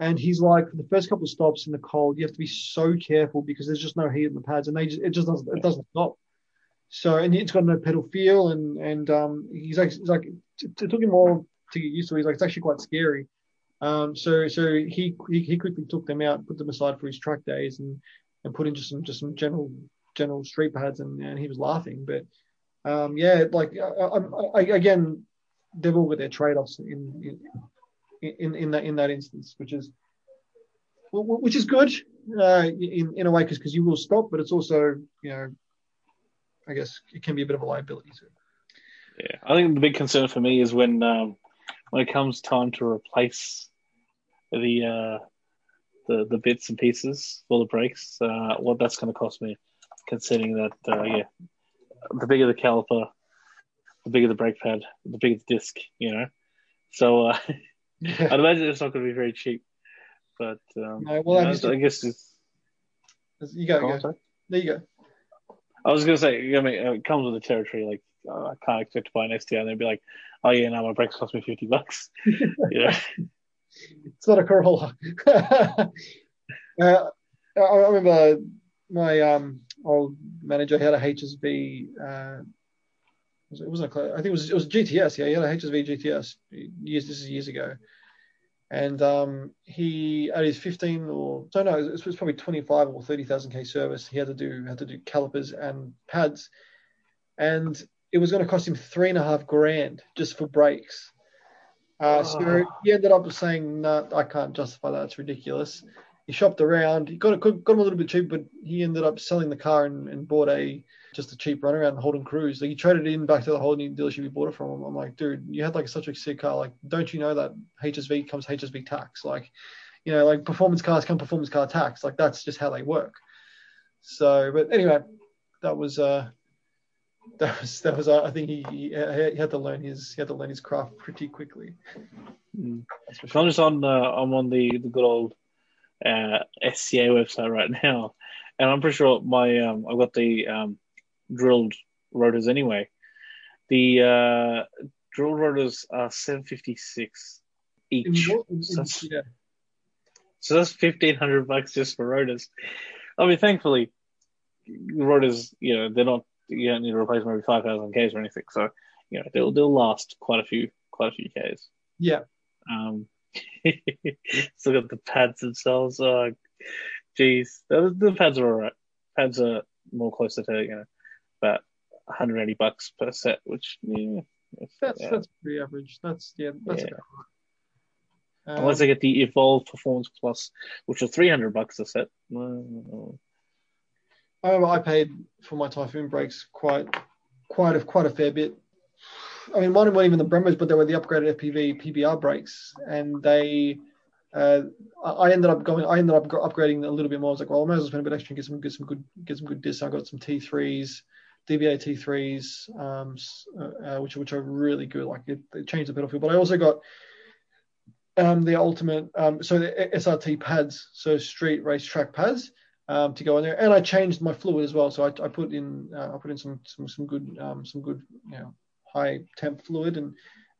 And he's like, for the first couple of stops in the cold, you have to be so careful because there's just no heat in the pads, and they just, it just doesn't it doesn't stop. So and it's got no pedal feel, and and um, he's like, he's like it took him more to get used to. It. He's like it's actually quite scary. Um, so so he, he he quickly took them out, put them aside for his track days, and and put in just some just some general general street pads, and, and he was laughing. But um, yeah, like I, I, I, again, they've all got their trade offs in, in in in that in that instance, which is which is good uh, in in a way because because you will stop, but it's also you know I guess it can be a bit of a liability too.
Yeah, I think the big concern for me is when um, when it comes time to replace the uh, the the bits and pieces for the brakes, uh, what that's going to cost me, considering that uh, yeah, the bigger the caliper, the bigger the brake pad, the bigger the disc, you know. So uh. I'd imagine it's not going to be very cheap, but um, no, well, you know, I guess it's.
You go, go. There you go.
I was gonna say, I mean, it comes with the territory. Like, uh, I can't expect to buy an STI and they'd be like, "Oh yeah, now my brakes cost me fifty bucks." yeah,
it's not a Corolla. uh, I remember my um, old manager had a HSV. Uh, it wasn't a, I think it was it was GTS. Yeah, he had a HSV GTS. Years this is years ago, and um, he at his 15 or so no, it was probably 25 or 30,000 k service. He had to do had to do calipers and pads, and it was going to cost him three and a half grand just for brakes. Uh. So he ended up saying, "No, nah, I can't justify that. It's ridiculous." He shopped around. He got it, got him a little bit cheap, but he ended up selling the car and, and bought a just a cheap runaround Holden Cruze. Like he traded it in back to the Holden dealership he bought it from. I'm like, dude, you had like such a sick car. Like, don't you know that HSV comes HSV tax? Like, you know, like performance cars come performance car tax. Like that's just how they work. So, but anyway, that was uh, that was that was uh, I think he, he, he had to learn his he had to learn his craft pretty quickly.
Mm. Sure. I'm just on uh, I'm on the the good old uh, SCA website right now, and I'm pretty sure my um, I've got the um, drilled rotors anyway. The uh, drilled rotors are 756 each. so, that's, yeah. so that's 1500 bucks just for rotors. I mean, thankfully, rotors, you know, they're not, you don't need to replace them every 5,000 Ks or anything. So, you know, they'll, they'll last quite a few, quite a few Ks.
Yeah.
Um, still got the pads themselves. Oh, geez. The, the pads are alright. Pads are more closer to, you know, about 180 bucks per set, which yeah,
that's yeah. that's pretty average. That's yeah, that's yeah.
Um, Unless I get the Evolve Performance Plus, which is 300 bucks a set.
I remember I paid for my Typhoon brakes quite quite a quite a fair bit. I mean, mine weren't even the Brembos, but they were the upgraded FPV PBR brakes, and they. Uh, I ended up going. I ended up upgrading a little bit more. I was like, well, I might as well spend a bit extra and get some get some good get some good discs. I got some T3s, DBA T3s, um, uh, uh, which which are really good. Like it, it changed the pedal feel. But I also got um, the ultimate, um, so the SRT pads, so street race track pads um, to go in there, and I changed my fluid as well. So I, I put in uh, I put in some some some good um, some good you know high temp fluid and.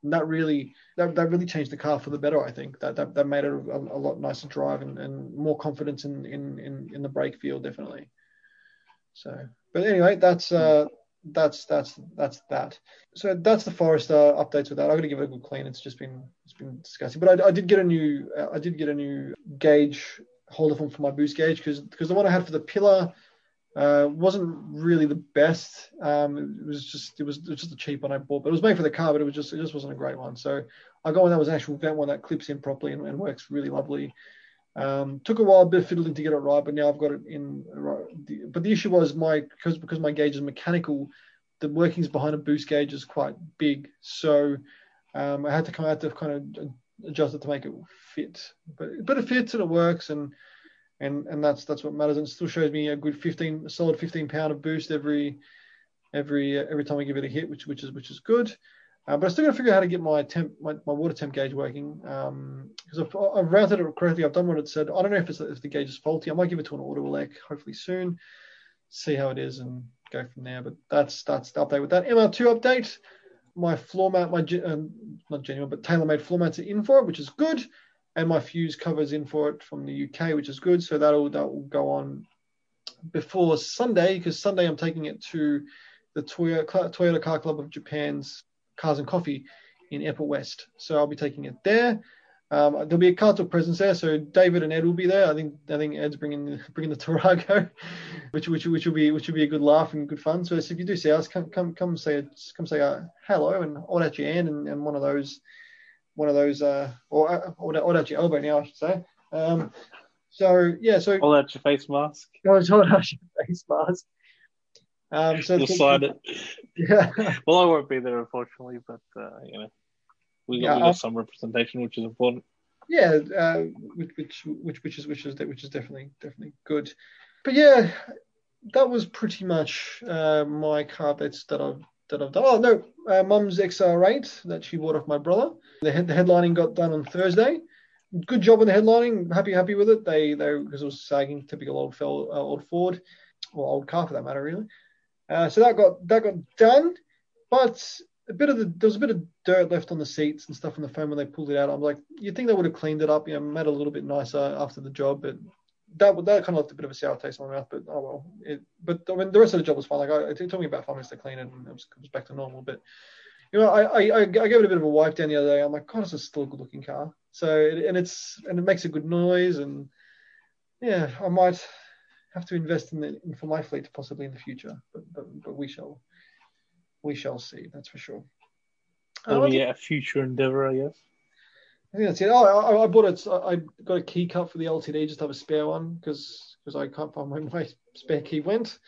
And that really that, that really changed the car for the better. I think that that, that made it a, a lot nicer drive and, and more confidence in, in in in the brake feel definitely. So but anyway, that's uh, that's that's that's that. So that's the Forester updates with that. I'm gonna give it a good clean. It's just been it's been disgusting. But I, I did get a new uh, I did get a new gauge holder form for my boost gauge because because the one I had for the pillar uh, wasn't really the best. Um, it was just it was, it was just a cheap one I bought, but it was made for the car, but it was just it just wasn't a great one. So I got one that was an actual vent one that clips in properly and, and works really lovely. Um, took a while, a bit of fiddling to get it right, but now I've got it in. But the issue was my because because my gauge is mechanical, the workings behind a boost gauge is quite big, so um, I had to come out to kind of adjust it to make it fit. But but it fits and it works, and and and that's that's what matters. And still shows me a good 15, a solid 15 pound of boost every every every time I give it a hit, which which is which is good. Uh, but I still got to figure out how to get my temp, my, my water temp gauge working because um, I've, I've, routed it correctly. I've done what it said. I don't know if it's if the gauge is faulty. I might give it to an auto elec hopefully soon, see how it is and go from there. But that's that's the update with that MR2 update. My floor mat, my um, not genuine but tailor-made floor mats are in for it, which is good, and my fuse covers in for it from the UK, which is good. So that'll that will go on before Sunday because Sunday I'm taking it to the Toyota, Toyota Car Club of Japan's Cars and Coffee in Airport West. So I'll be taking it there. Um, there'll be a Car Torque presence there, so David and Ed will be there. I think I think Ed's bringing bringing the Tarago, which which which will be which will be a good laugh and good fun. So, so if you do see us, come come come say come say uh, hello and hold out your and, and one of those one of those uh or hold out, hold out your elbow now I should say. Um, so yeah, so
hold out your face mask.
Hold out your face mask. Um, so
You'll sign it. Yeah. well, I won't be there unfortunately, but uh, you know, we got, yeah, we got some representation, which is important.
Yeah, uh, which, which which which is which is which is definitely definitely good. But yeah, that was pretty much uh, my car bets that I've that I've done. Oh no, uh, Mum's XR8 that she bought off my brother. The, head, the headlining got done on Thursday. Good job on the headlining. Happy happy with it. They they because it was sagging, typical old fell, uh, old Ford, or old car for that matter, really. Uh, so that got that got done, but a bit of the there was a bit of dirt left on the seats and stuff on the phone when they pulled it out. I'm like, you'd think they would have cleaned it up, you know, made it a little bit nicer after the job, but that that kind of left a bit of a sour taste in my mouth. But oh well. It, but I mean, the rest of the job was fine. Like I, it took me about five minutes to clean it, and it was, it was back to normal. But you know, I, I I gave it a bit of a wipe down the other day. I'm like, God, it's still a good looking car. So and it's and it makes a good noise, and yeah, I might have to invest in, the, in for my fleet possibly in the future, but, but but we shall we shall see. That's for sure.
That'll um, be a future endeavor, I guess.
I think that's it. Oh, I, I bought it. I got a key cut for the LTD, just to have a spare one because because I can't find where my spare key went.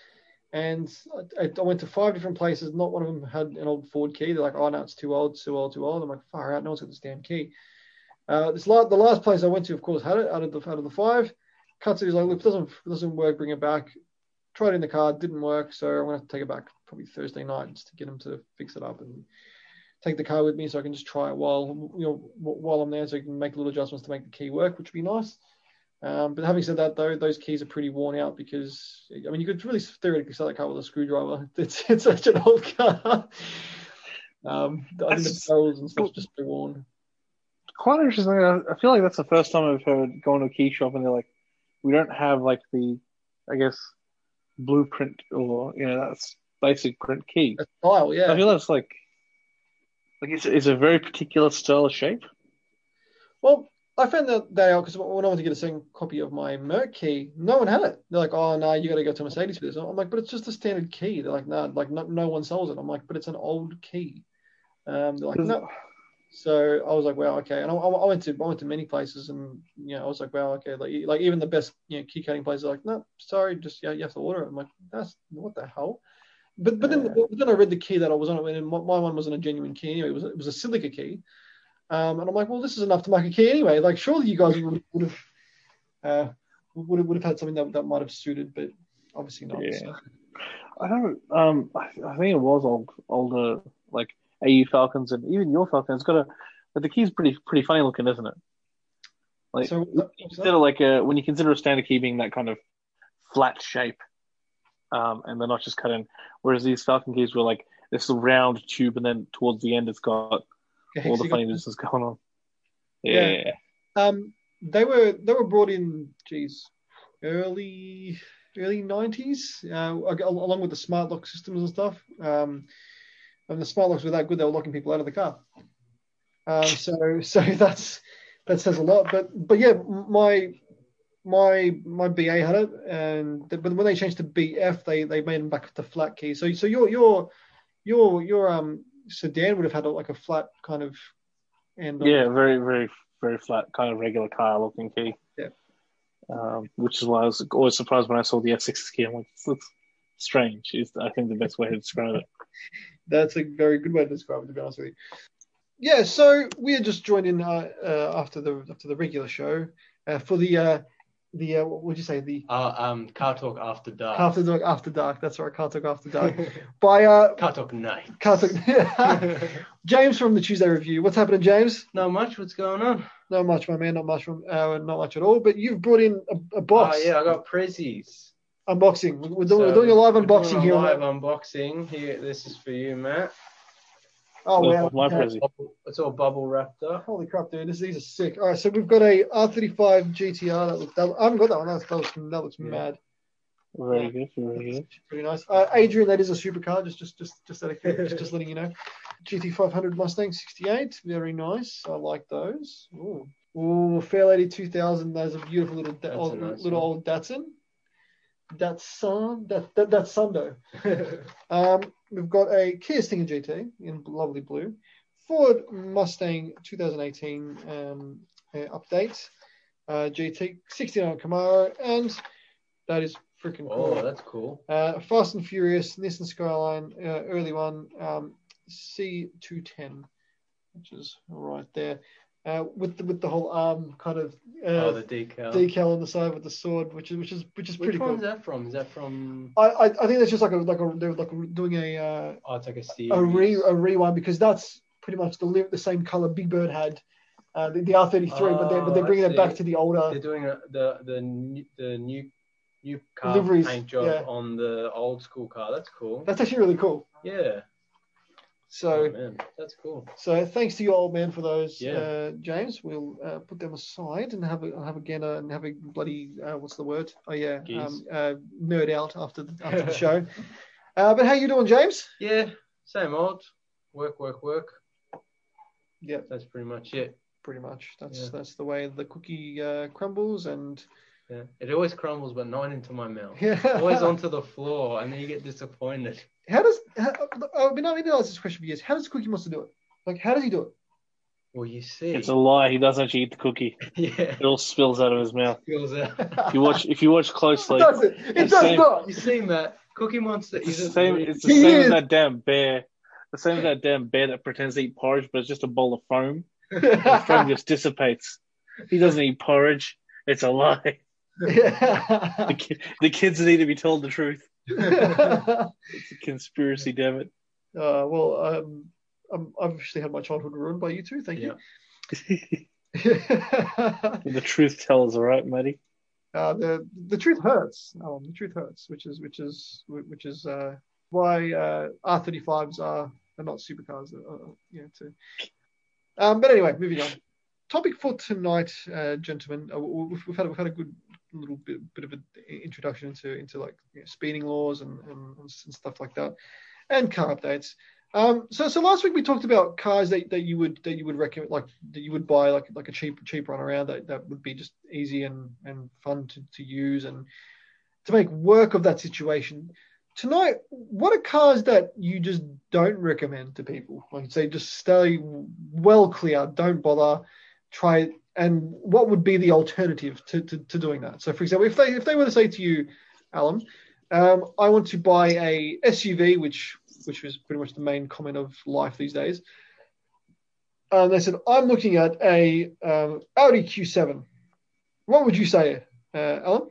And I, I, went to five different places. Not one of them had an old Ford key. They're like, oh no, it's too old, too old, too old. I'm like, far out. No one's got this damn key. Uh, this last, the last place I went to, of course, had it out of the out of the five. He's like, look, it doesn't it doesn't work, bring it back. Tried it in the car, didn't work, so I'm gonna have to take it back probably Thursday night just to get him to fix it up and take the car with me so I can just try it while you know while I'm there, so I can make little adjustments to make the key work, which would be nice. Um, but having said that, though, those keys are pretty worn out because I mean you could really theoretically sell that car with a screwdriver. It's it's such an old car. um, I think the bells and stuff just be worn.
Quite interesting. I feel like that's the first time I've heard going to a key shop and they're like, we don't have like the, I guess, blueprint or you know that's basic print key.
A style, yeah.
I feel that's like, like it's, it's a very particular style of shape.
Well, I found that they are because when I went to get a second copy of my Merc key, no one had it. They're like, "Oh no, you got to go to Mercedes for this." I'm like, "But it's just a standard key." They're like, "No, like no, no one sells it." I'm like, "But it's an old key." Um, they're like, "No." So I was like, wow, okay. And I, I, went to I went to many places, and you know, I was like, wow, okay. Like like even the best you know key cutting places, like, no, sorry, just yeah, you have to order it. I'm like, that's what the hell. But but then but then I read the key that I was on, and my, my one wasn't a genuine key anyway. It was it was a Silca key. Um, and I'm like, well, this is enough to make a key anyway. Like, surely you guys would, would have uh, would have, would have had something that that might have suited, but obviously not.
Yeah. So. I don't. Um, I, I think it was old older like AU Falcons and even your Falcons got a but the key's pretty pretty funny looking, isn't it? Like so, instead of like a when you consider a standard key being that kind of flat shape, um, and they're not just cut in. Whereas these Falcon keys were like this round tube, and then towards the end it's got all the funny business going on. Yeah. yeah.
Um, they were they were brought in, geez, early early nineties, uh, along with the smart lock systems and stuff. Um, and the smart locks were that good they were locking people out of the car. Um, so so that's that says a lot. But but yeah, my my my BA had it, and but when they changed to BF, they they made them back to flat key. So so your your your your um sedan would have had a, like a flat kind of
end. Yeah, very very very flat, kind of regular car looking key.
Yeah.
um, which is why I was always surprised when I saw the S6 key. I'm like, this looks strange. Is I think the best way to describe it.
That's a very good way to describe it, to be honest with you. Yeah, so we are just joined in uh, uh, after the after the regular show uh, for the uh, the uh, what would you say the
Uh, um, Car Torque After Dark.
after dark after dark. That's right, Car Torque After Dark by uh,
Car Torque Night.
Car Torque. James from the Tuesday Review. What's happening, James?
Not much. What's going on?
Not much, my man. Not much from uh, not much at all. But you've brought in a, a box
Oh, yeah, I got Prezzies.
unboxing. We're doing, we're doing a live unboxing
a
here.
Live unboxing. Here, this is for you, Matt.
Oh wow!
my
Okay.
Prezi.
Bubble- It's all bubble wrapped up.
Holy crap, dude! This, these are sick. All right, so we've got a R35 GTR. That looks, that, I haven't got that one. That, that looks, that looks
Yeah.
mad.
Very good, very good.
Pretty nice. Uh, Adrian, that is a supercar. Just, just, just, just, out of, just, just letting you know. GT500 Mustang 68. Very nice. I like those. Ooh, Ooh Fairlady 2000. Those are beautiful little, da-
That's a
old,
nice
little
one.
old Datsun. Datsun. That, that, that's Sundo. Um, we've got a Kia Stinger GT in lovely blue, Ford Mustang 2018 um, uh, update, uh, GT 69 Camaro, and that is freaking cool.
oh, that's cool.
Uh, Fast and Furious Nissan Skyline, uh, early one, um, C210, which is right there, uh, with the with the whole arm kind of uh,
oh, the decal.
decal on the side with the sword, which is which is which is
Which
pretty cool.
one's that from? Is that from?
I, I I think that's just like a like a they're like doing a uh,
Oh, it's like a series.
a re a rewind because that's pretty much the li- the same color Big Bird had, uh, the, the R33, but they're, but they're
Oh,
bringing it back to the older.
They're doing a, the the new, the new new car
Liveries,
paint job
yeah.
on the old school car. That's cool.
That's actually really cool.
Yeah.
So
oh, that's cool.
so thanks to you old man for those,
Yeah.
uh, James. We'll uh, put them aside and have a have again uh, and have a bloody uh, what's the word? Oh yeah, um, uh, nerd out after the, after the show. Uh, but how you doing, James?
Yeah, same old. Work, work, work.
Yep.
That's pretty much it.
Pretty much. That's
Yeah.
that's the way the cookie uh, crumbles and
Yeah. It always crumbles, but not into my mouth.
yeah.
Always onto the floor, and then you get disappointed.
How does how, I've been I've been asked this question for years. How does Cookie Monster do it? Like, how does he do it?
Well, you see.
It's a lie. He doesn't actually eat the cookie.
yeah.
It all spills out of his mouth.
Feels out.
If you watch, if you watch closely, it
does it. It
It's
does
same-
not.
You see, Matt, Cookie Monster
it's the
isn't
same.
real.
It's the
He
same
is.
as that damn bear. The same as that damn bear that pretends to eat porridge, but it's just a bowl of foam. The foam just dissipates. He doesn't eat porridge. It's a lie. The, ki- the kids need to be told the truth.
uh,
It's a conspiracy, damn it.
well, um, um, I've obviously had my childhood ruined by you too. Thank
Yeah.
you.
the truth tells, all right, Matty.
uh, the the truth hurts. Um, the truth hurts, which is which is which is uh, why uh, R35s are, are not supercars. Uh, uh, yeah, too. Um, but anyway, moving on. Topic for tonight, uh, gentlemen. Uh, we've, we've had we've had a good little bit, bit of an introduction into into like you know, speeding laws and, and, and stuff like that, and car updates. Um, so so last week we talked about cars that, that you would that you would recommend like that you would buy like like a cheap cheap run around that, that would be just easy and, and fun to, to use and to make work of that situation. Tonight, what are cars that you just don't recommend to people? Like say just stay well clear, don't bother, try and what would be the alternative to, to, to doing that? So for example, if they if they were to say to you, Alam, um, I want to buy a SUV, which which was pretty much the main comment of life these days. Um, they said, I'm looking at a um, Audi Q7. What would you say, uh,
Alam?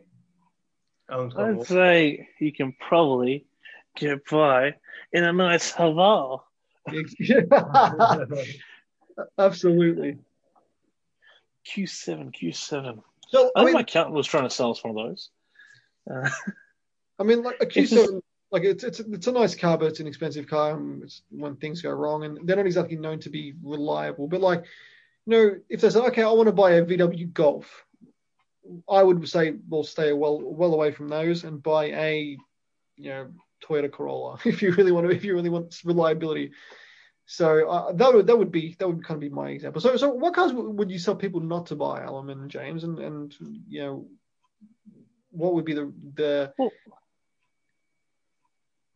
I'd say you can probably get by in a nice Haval.
Absolutely.
Q7, Q7.
So,
I
I
think
mean,
my accountant was trying to sell us one of those. Uh,
I mean, like a
It's
Q7, like it's it's it's a nice car, but it's an expensive car. And it's when things go wrong, and they're not exactly known to be reliable. But like, you know, if they say, okay, I want to buy a VW Golf, I would say, well, stay well well away from those and buy a, you know, Toyota Corolla if you really want to if you really want reliability. So uh, that would that would be that would kind of be my example. So so what cars would you tell people not to buy, Alam and James, and and you know, what would be the the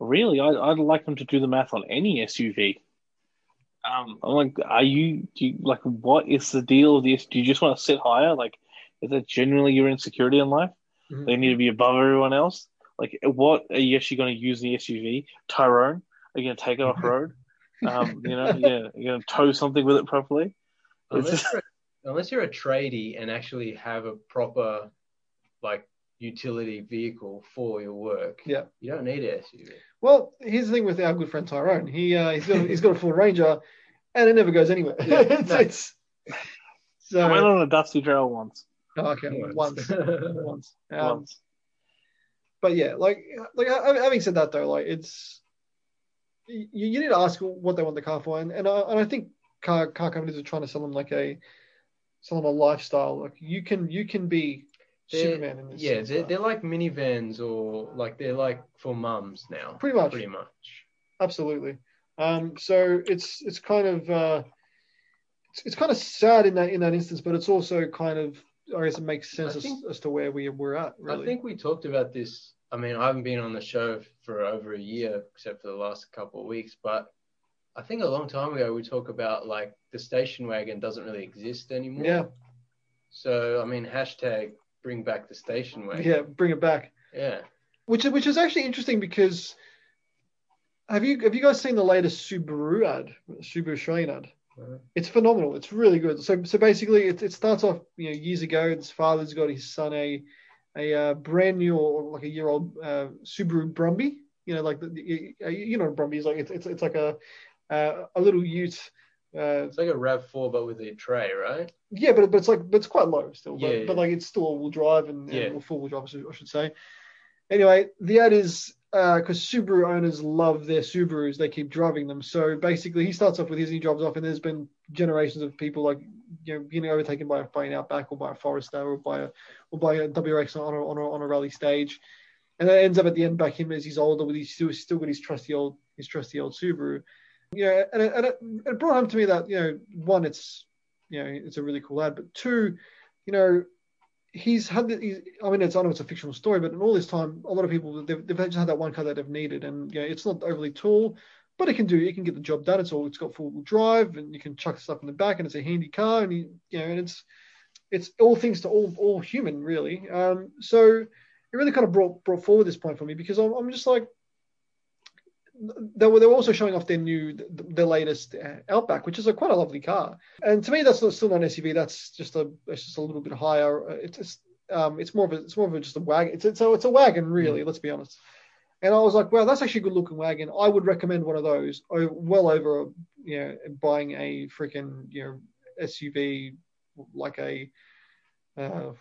really, I, I'd like them to do the math on any SUV. Um, I'm like, are you, do you, like, what is the deal of this? Do you just want to sit higher? Like, is that generally your insecurity in life.
Mhm.
They need to be above everyone else. Like, what are you actually going to use the SUV? Tyrone? Are you going to take it off road? Um, you know, yeah, you're going to tow something with it properly.
Unless you're, unless you're a tradie and actually have a proper like utility vehicle for your work,
Yeah.
you don't need an SUV.
Well, here's the thing with our good friend Tyrone. He uh, he's got a, he's got a Ford Ranger, and it never goes anywhere.
Yeah,
it's,
no.
it's- so
I went on a dusty trail once.
oh, okay, once, once. Um,
once.
but yeah, like like having said that though, like it's you, you need to ask what they want the car for, and and I, and I think car car companies are trying to sell them like a sell them a lifestyle. Like you can you can be
They're-
Superman in this.
Yeah, they're, they're like minivans or like they're like for mums now.
pretty much,
Pretty much.
absolutely. Um, so it's it's kind of uh, it's, it's kind of sad in that in that instance, but it's also kind of I guess it makes sense
I
as, as to where we we're at. Really,
I think we talked about this. I mean, I haven't been on the show for over a year, except for the last couple of weeks. But I think a long time ago we talked about like the station wagon doesn't really exist anymore.
yeah,
So I mean, hashtag bring back the station wagon.
yeah, bring it back.
Yeah.
Which which is actually interesting because have you have you guys seen the latest Subaru ad, Subaru Australian ad?
Uh,
It's phenomenal. It's really good. So so basically, it, it starts off you know years ago. His father's got his son a a uh, brand new or like a year old uh, Subaru Brumby. You know, like the, the- you know Brumby is like. It's it's, it's like a uh, a little Ute. Uh,
It's like a Rav Four, but with a tray, right?
yeah, but but it's like but it's quite low still. But,
Yeah,
but like it's still all wheel drive and,
Yeah.
and full wheel drive, I should, I should say. Anyway, the ad is Uh, because Subaru owners love their Subarus, they keep driving them. So basically, he starts off with his, he drives off, and there's been generations of people like you know being overtaken by by an Outback or by a Forester or by a or by a WRX on a on a, on a rally stage, and then it ends up at the end back him as he's older with he's still still got his trusty old his trusty old Subaru. You know, and it, and it, it brought home to me that you know one it's you know it's a really cool ad, but two, you know he's had the, he's, I mean, it's I know it's a fictional story, but in all this time, a lot of people they've, they've just had that one car that they've needed, and know, it's not overly tall, but it can do it can get the job done. It's all it's got four wheel drive, and you can chuck stuff in the back, and it's a handy car, and you, you know, and it's it's all things to all all human really. Um, so it really kind of brought brought forward this point for me because I'm, I'm just like. They were, they were also showing off their new, their latest uh, Outback, which is a quite a lovely car. And to me, that's not, still not an SUV. That's just a, it's just a little bit higher. It's just, um, it's more of a, it's more of a, just a wagon. It's, it's a, it's a wagon, really. Let's be honest. And I was like, wow, that's actually a good looking wagon. I would recommend one of those. Well over, you know, buying a freaking, you know, SUV like a, uh,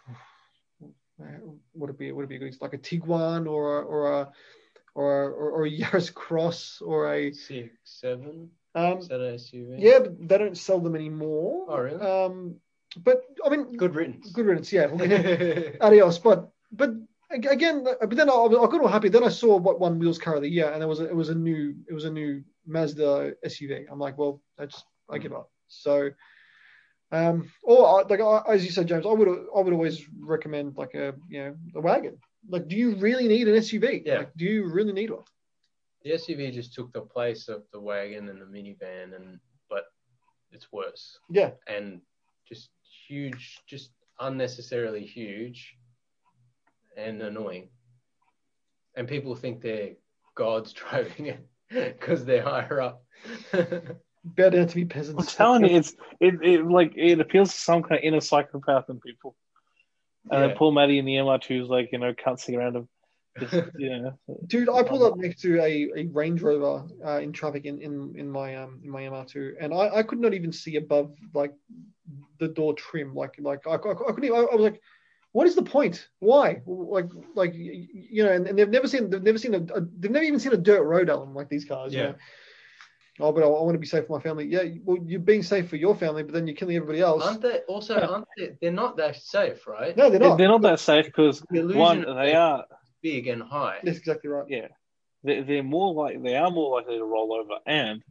would it be? Would it be good? Like a Tiguan or a, or a, or or, or a Yaris Cross or a,
Six, seven.
um,
Is that an SUV?
yeah, but they don't sell them anymore.
Oh, really?
Um, but I mean,
Good riddance.
good riddance. Yeah, adios. But but again, but then I, I got all happy. Then I saw what one wheels car of the year, and there was a, it was a new it was a new Mazda SUV. I'm like, well, I just I give up. So, um, or I- like I- as you said, James, I would I would always recommend like a you know a wagon. Like, do you really need an SUV?
Yeah.
Like, do you really need one?
The SUV just took the place of the wagon and the minivan, and but it's worse
Yeah,
and just huge, just unnecessarily huge and annoying. And people think they're gods driving it because they're higher up.
Better down to me, peasants.
I'm telling you, it's it, it like it appeals to some kind of inner psychopath in people. And
Yeah.
then poor Matty in the MR2 is like, you know, can't see around him. Just, you know,
Dude, I pulled up next to a, a Range Rover uh, in traffic in, in, in my um in my MR2, and I, I could not even see above like the door trim. Like like I, I, I couldn't. Even, I, I was like, what is the point? Why? Like like you know, and, and they've never seen they've never seen a, a they've never even seen a dirt road element like these cars. you
Yeah.
know? Oh, but I, I want to be safe for my family. Yeah, well, you're being safe for your family, but then you're killing everybody else.
aren't they also? Aren't they? They're not that safe, right?
no, they're not.
they're not that safe because
The
one, they
they're big and high.
That's exactly right.
yeah, they, they're more like they are more likely to roll over, and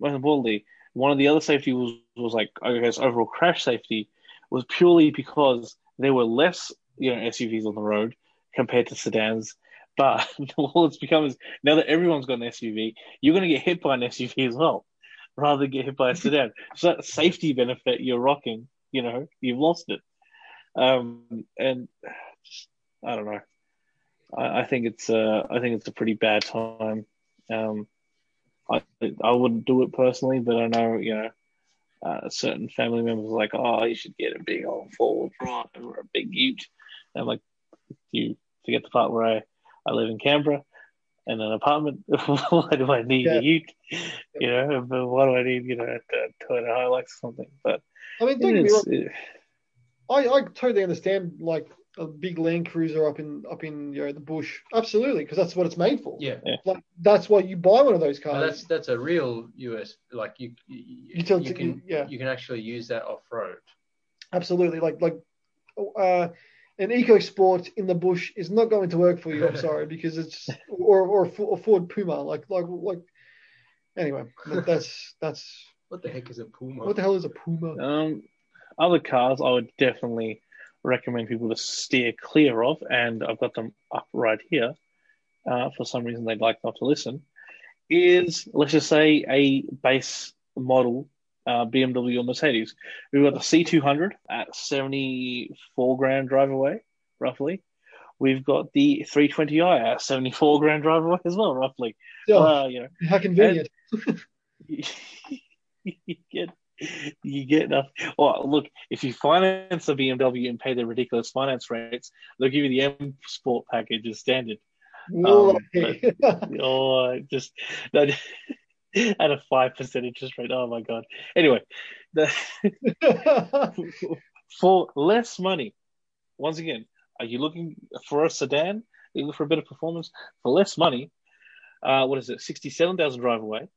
most importantly, one of the other safety was was like I guess overall crash safety was purely because there were less you know SUVs on the road compared to sedans. But all it's become is now that everyone's got an SUV, you're going to get hit by an SUV as well, rather than get hit by a sedan. So that safety benefit you're rocking, you know, you've lost it. Um, and just, I don't know. I, I think it's uh, I think it's a pretty bad time. Um, I I wouldn't do it personally, but I know you know uh, certain family members are like, oh, you should get a big old four wheel drive or a big Ute. And I'm like, you forget the part where I, I live in Canberra in an apartment. why do I need
Yeah.
a Ute? You know, but why do I need you know a Toyota Hilux or something? But
I mean, don't get me
it's,
wrong. I, I totally understand like a big Land Cruiser up in up in you know the bush. Absolutely, because that's what it's made for.
Yeah.
Like that's why you buy one of those
Well,
cars.
that's that's a real US like you you,
Utility-
you can
yeah.
you can actually use that off road.
Absolutely, like like uh, an EcoSport in the bush is not going to work for you. I'm sorry, because it's or or a Ford Puma. Like like like. Anyway, that's that's
What the heck is a Puma?
what the hell is a Puma?
Um, other cars I would definitely recommend people to steer clear of, and I've got them up right here. Uh, for some reason, they'd like not to listen. Is let's just say a base model uh, BMW or Mercedes. We've got the C200 at 74 grand drive away, roughly. We've got the 320i at 74 grand drive away as well, roughly.
Oh,
Uh, you know,
how convenient.
you get you get enough. Well, look, if you finance a BMW and pay the ridiculous finance rates, they'll give you the M Sport package as standard. um, Oh, just that at a five percent interest rate. Oh my god. Anyway, the, for less money, once again, are you looking for a sedan? Are you looking for a bit of performance for less money? Uh, what is it? Sixty-seven thousand drive away.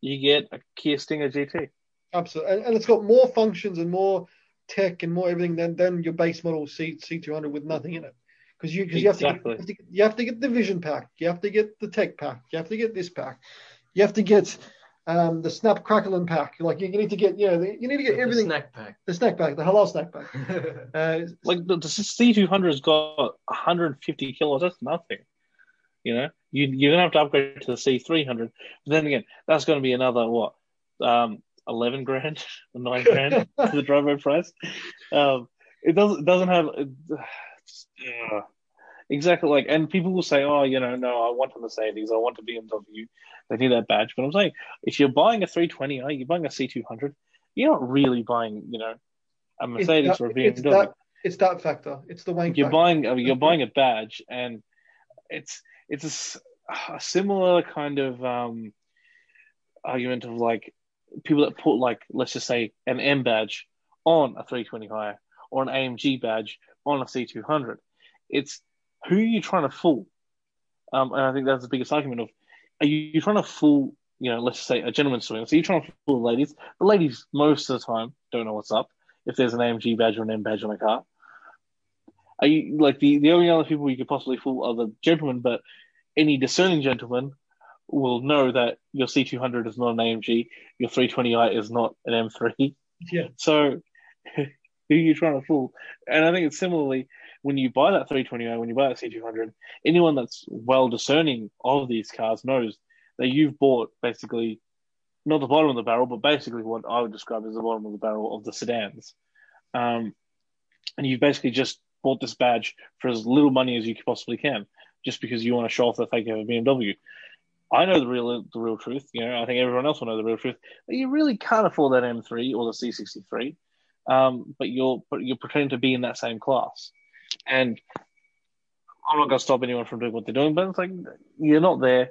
You get a Kia Stinger GT.
Absolutely, and, and it's got more functions and more tech and more everything than, than your base model C C two hundred with nothing in it. Because you because you, have to get- you have to get the vision pack, you have to get the tech pack, you have to get this pack, you have to get um, the snap crackle and pack. Like you need to get you know the, you need to get
The
everything
snack pack.
the snack pack, the halal snack pack. Uh,
Like the, the C200 has got 150 kilos. That's nothing. You know, you, you're gonna have to upgrade to the C300. But then again, that's going to be another what, um, 11 grand, nine grand to the driveway price. Um, it doesn't it doesn't have it, uh, exactly like, and people will say, oh, you know, no, I want a Mercedes, I want a BMW. They need that badge, but I'm saying if you're buying a 320i, you're buying a C200, you're not really buying, you know, a Mercedes
that,
or a
it's
BMW
that it's that factor. It's the wank
you're
factor.
buying you're buying a badge and it's it's a similar kind of um argument of like people that put like let's just say an M badge on a 320 higher or an AMG badge on a C200 it's who are you trying to fool um and I think that's the biggest argument of are you trying to fool you know let's say a gentleman's swing so you're trying to fool the ladies the ladies most of the time don't know what's up if there's an AMG badge or an M badge on a car are you like the, the only other people you could possibly fool are the gentlemen, but any discerning gentleman will know that your C200 is not an AMG, your 320i is not an M3.
Yeah.
So who are you trying to fool? And I think it's similarly when you buy that 320i, when you buy that C200, anyone that's well discerning of these cars knows that you've bought basically not the bottom of the barrel, but basically what I would describe as the bottom of the barrel of the sedans. Um, and you've basically just bought this badge for as little money as you possibly can, just because you want to show off the fact you have a BMW. I know the real the real truth. You know, I think everyone else will know the real truth. That you really can't afford that M3 or the C63, um, but you're but you're pretending to be in that same class. And I'm not going to stop anyone from doing what they're doing, but it's like you're not there.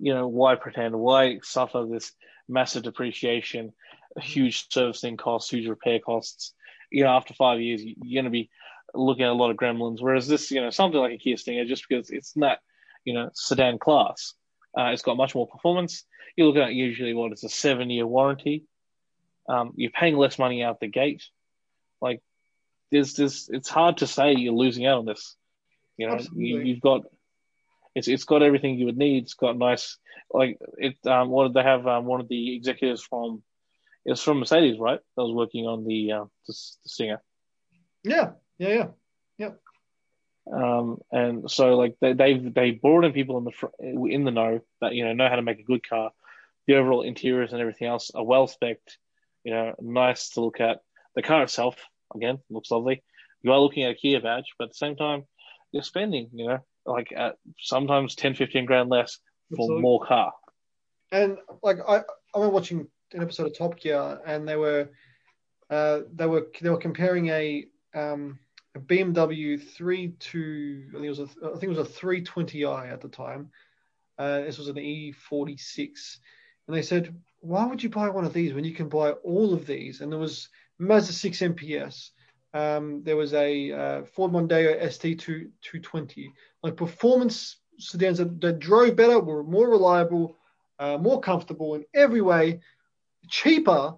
You know, why pretend? Why suffer this massive depreciation, huge servicing costs, huge repair costs? You know, after five years, you're going to be looking at a lot of gremlins. Whereas this, you know, something like a Kia Stinger, just because it's not, you know, sedan class, uh, it's got much more performance. You're looking at usually what is a seven year warranty. Um, you're paying less money out the gate. Like, there's this, it's hard to say you're losing out on this. You know, you, you've got, it's it's got everything you would need. It's got nice, like it. Um, what did they have? Um, one of the executives from, it was from Mercedes, right? That was working on the uh, the, the Stinger.
Yeah, yeah, yeah.
Um, and so like they they've they brought in people in the fr- in the know that you know know how to make a good car. The overall interiors and everything else are well spec'd, you know, nice to look at. The car itself, again, looks lovely. you are looking at a Kia badge, but at the same time, you're spending, you know, like at sometimes 10, 15 grand less for
Absolutely.
more car.
And like I, I remember watching an episode of Top Gear, and they were, uh, they were they were comparing a um, a BMW three two I think it was a I think it was a 320i at the time. Uh, this was an E46, and they said, why would you buy one of these when you can buy all of these? And there was Mazda 6 MPS. Um, there was a uh, Ford Mondeo ST 220, like performance sedans that, that drove better, were more reliable, uh, more comfortable in every way, cheaper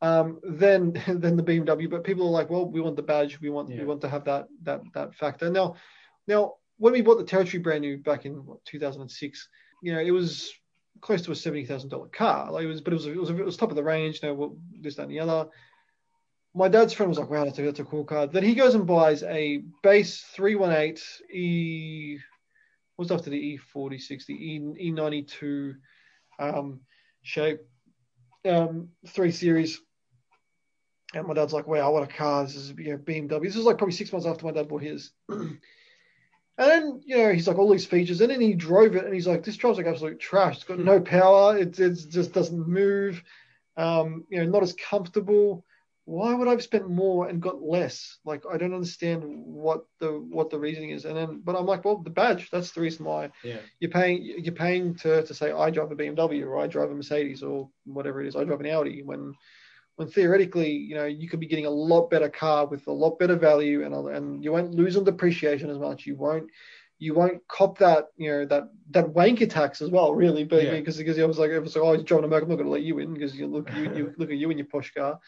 um, than than the BMW. But people are like, well, we want the badge, we want
Yeah.
we want to have that that that factor. Now, now when we bought the Territory brand new back in what, 2006, you know, it was close to a seventy thousand dollar car. Like it was, but it was it was it was top of the range. You know, what- this that and the other. My dad's friend was like, "Wow, that's a, that's a cool car." Then he goes and buys a base three one eight E. What's after the E forty six, the E E ninety two um, shape, um, three series. And my dad's like, "Wow, what a car! This is you know BMW." This is like probably six months after my dad bought his. And then, you know, he's like all these features, and then he drove it, and he's like, "This drives like absolute trash. It's got no power. It, it just doesn't move. Um, you know, not as comfortable. Why would I have spent more and got less? Like, I don't understand what the what the reasoning is." And then, but I'm like, "Well, the badge. That's the reason why
Yeah.
you're paying. You're paying to to say I drive a BMW or I drive a Mercedes or whatever it is. I drive an Audi when." When theoretically, you know, you could be getting a lot better car with a lot better value, and and you won't lose on depreciation as much. You won't you won't cop that, you know, that that wanker tax as well, really, but
Yeah.
because because I was like, it was like, oh, he's driving a Merc, I'm not going to let you in because you look you, you look at you in your posh car.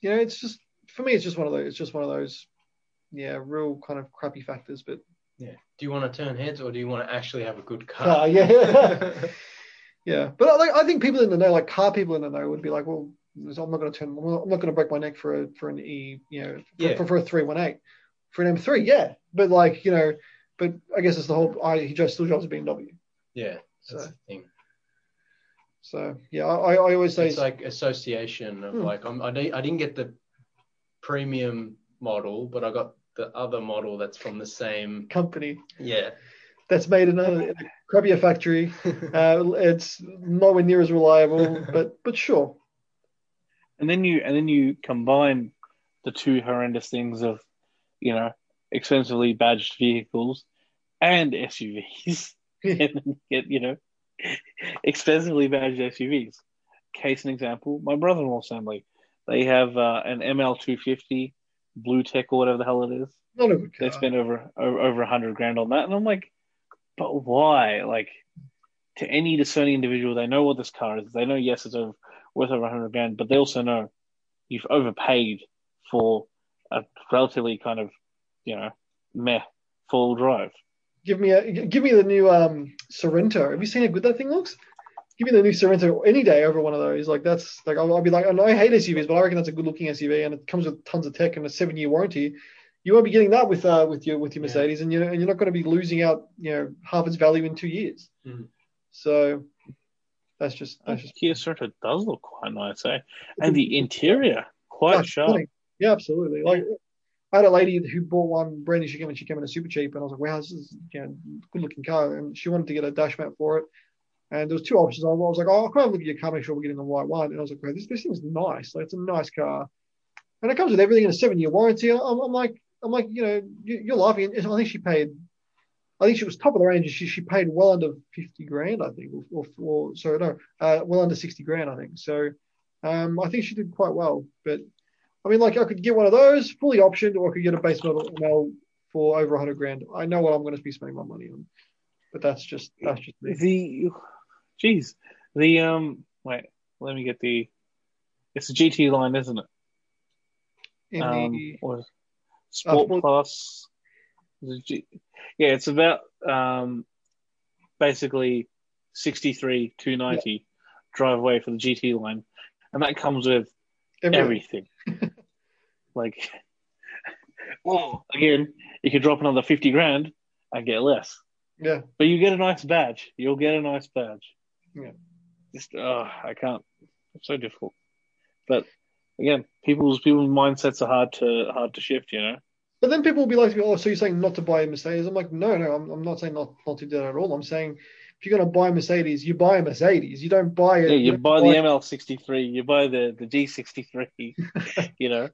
You know, it's just for me, it's just one of those, it's just one of those, yeah, real kind of crappy factors. But
Yeah. Do you want to turn heads or do you want to actually have a good car?
car, yeah, yeah. But I, like, I think people in the know, like car people in the know, would be like, well, I'm not going to turn, I'm not going to break my neck for a for an E, you know, for,
Yeah.
for, for a three one eight, for an M3, yeah. But like, you know, but I guess it's the whole. I he just still drives a BMW.
yeah. That's
So-
the thing.
So yeah, I, I always say
It's like association of
Hmm.
like I'm, I, di- I didn't get the premium model, but I got the other model that's from the same.
company
Yeah.
that's made in a, in a crappier factory. Uh, it's nowhere near as reliable, but but sure.
And then you and then you combine the two horrendous things of, you know, expensively badged vehicles and SUVs, and then you get you know, expensively badged SUVs. Case in example, my brother-in-law's family, they have uh, an ML250 BlueTEC or whatever the hell it is.
Not a good
They
car.
spent over over over a hundred grand on that, and I'm like, but why? Like, to any discerning individual, they know what this car is. They know yes, it's over, worth over a hundred grand, but they also know you've overpaid for a relatively kind of, you know, meh full drive.
Give me a give me the new um Sorento. Have you seen how good that thing looks? Give me the new Sorento any day over one of those. Like that's like I'll, I'll be like, I know I hate SUVs, but I reckon that's a good looking SUV, and it comes with tons of tech and a seven year warranty. You won't be getting that with uh with your with your
Yeah.
Mercedes, and you and you're not going to be losing out you know half its value in two years.
Mhm.
So that's just that's just
Kia Sorento does look quite nice, eh? And the interior quite sharp.
funny. Yeah, absolutely. Like I had a lady who bought one brand new. She came and she came in a super cheap, and I was like, "Wow, this is you know, good looking car." And she wanted to get a dash mat for it, and there was two options. I was like, "Oh, I'll come and look at your car, make sure we're getting the right one." And I was like, "Wow, this this thing's nice. Like it's a nice car, and it comes with everything in a seven year warranty." I'm, I'm like, I'm like, you know, you, you're laughing. I think she paid. I think she was top of the range. She she paid well under fifty grand, I think, or, or, or sorry, no, uh, well under sixty grand, I think. So, um, I think she did quite well. But I mean, like I could get one of those fully optioned, or I could get a base model ML for over hundred grand. I know what I'm going to be spending my money on, but that's just that's just me.
The, geez, the um, wait, let me get the. It's a GT line, isn't it?
In
um,
the
or Sport
Sport-
Plus. G- yeah, it's about um, basically 63 290 drive away for the GT line, and that comes with
everything.
everything. like, well, again, you could drop another 50 grand and get less,
Yeah,
but you get a nice badge. You'll get a nice badge.
Yeah.
Just, oh, I can't. It's so difficult. But again, people's people's mindsets are hard to hard to shift. You know.
But then people will be like, "Oh, so you're saying not to buy a Mercedes?" I'm like, "No, no, I'm, I'm not saying not not to do that at all. I'm saying if you're going to buy a Mercedes, you buy a Mercedes. You don't buy it.
Yeah, you
don't
buy the ML63, you buy the the G63, you know.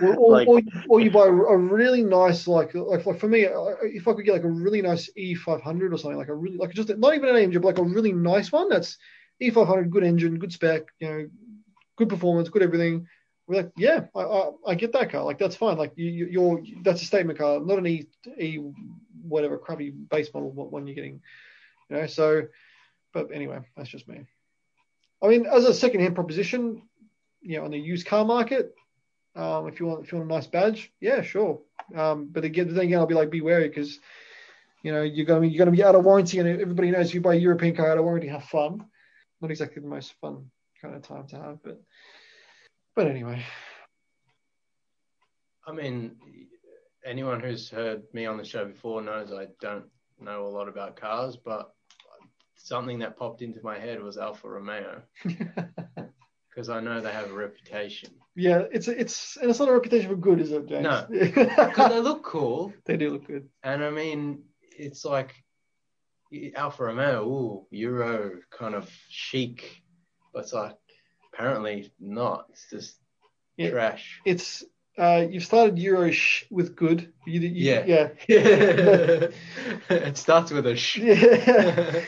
Or, or,
like-
or, or you buy a really nice like like, like for me, if I could get like a really nice E500 or something like a really like just not even an AMG, but like a really nice one that's E500, good engine, good spec, you know, good performance, good everything. We're like, yeah, I, I, I get that car. Like that's fine. Like you, you- you're that's a statement car, not an E E whatever crappy base model one you're getting. You know, so but anyway, that's just me. I mean, as a second-hand proposition, you know, on the used car market, um, if you want if you want a nice badge, yeah, sure. Um, but again, then again, I'll be like, be wary because you know you're going to you're going to be out of warranty, and everybody knows if you buy a European car out of warranty, have fun. Not exactly the most fun kind of time to have, but but anyway,
I mean, anyone who's heard me on the show before knows I don't know a lot about cars, but something that popped into my head was Alfa Romeo because I know they have a reputation.
yeah, it's it's and it's not a reputation for good, is it, James?
No. Because they look cool,
they do look good.
and I mean, it's like Alfa Romeo, ooh, Euro kind of chic, but it's like apparently not. It's just
Yeah.
trash.
It's uh, you've started Euro sh- with good. You, you,
Yeah.
yeah,
it starts with a sh.
yeah.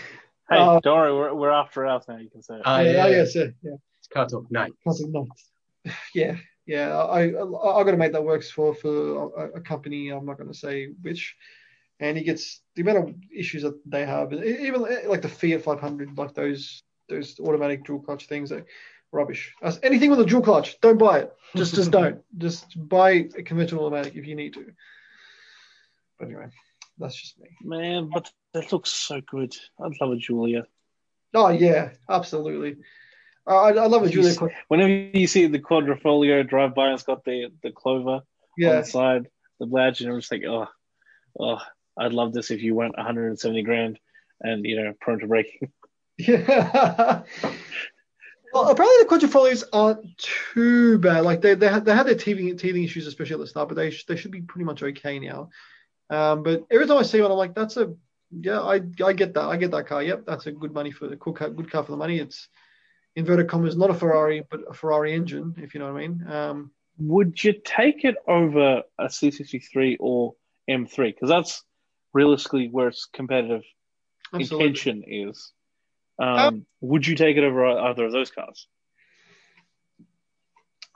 Hey,
Uh,
don't worry, we're, we're after hours now. You can say it.
Ah,
yeah,
yeah.
yes, yeah, yeah.
It's car talk night.
Classic nuts. Yeah, yeah. I I, I got to make that works for for a, a company. I'm not going to say which. And he gets the amount of issues that they have, even like the Fiat 500, like those those automatic dual clutch things, are rubbish. As anything with a dual clutch, don't buy it. Just just don't. Just buy a conventional automatic if you need to. But anyway, that's just me.
Man, but that looks so good. I'd love a Giulia.
Oh yeah, absolutely. I I love a
Giulia. Whenever you see the quadrifoglio drive by and it's got the, the clover on the side, the badge, and I'm just like, oh, oh, I'd love this if you weren't 170 grand and, you know, prone to breaking.
Yeah. well, apparently the quadrifoglios aren't too bad. Like they they had, they had their teething teething issues, especially at the start, but they sh- they should be pretty much okay now. Um, but every time I see one, I'm like, that's a yeah, I I get that, I get that car. Yep, that's a good money for the good car, good car for the money. It's inverted commas, not a Ferrari, but a Ferrari engine, if you know what I mean. Um,
Would you take it over a C63 or M3? Because that's realistically where its competitive
absolutely.
intention is. Um, would you take it over either of those cars?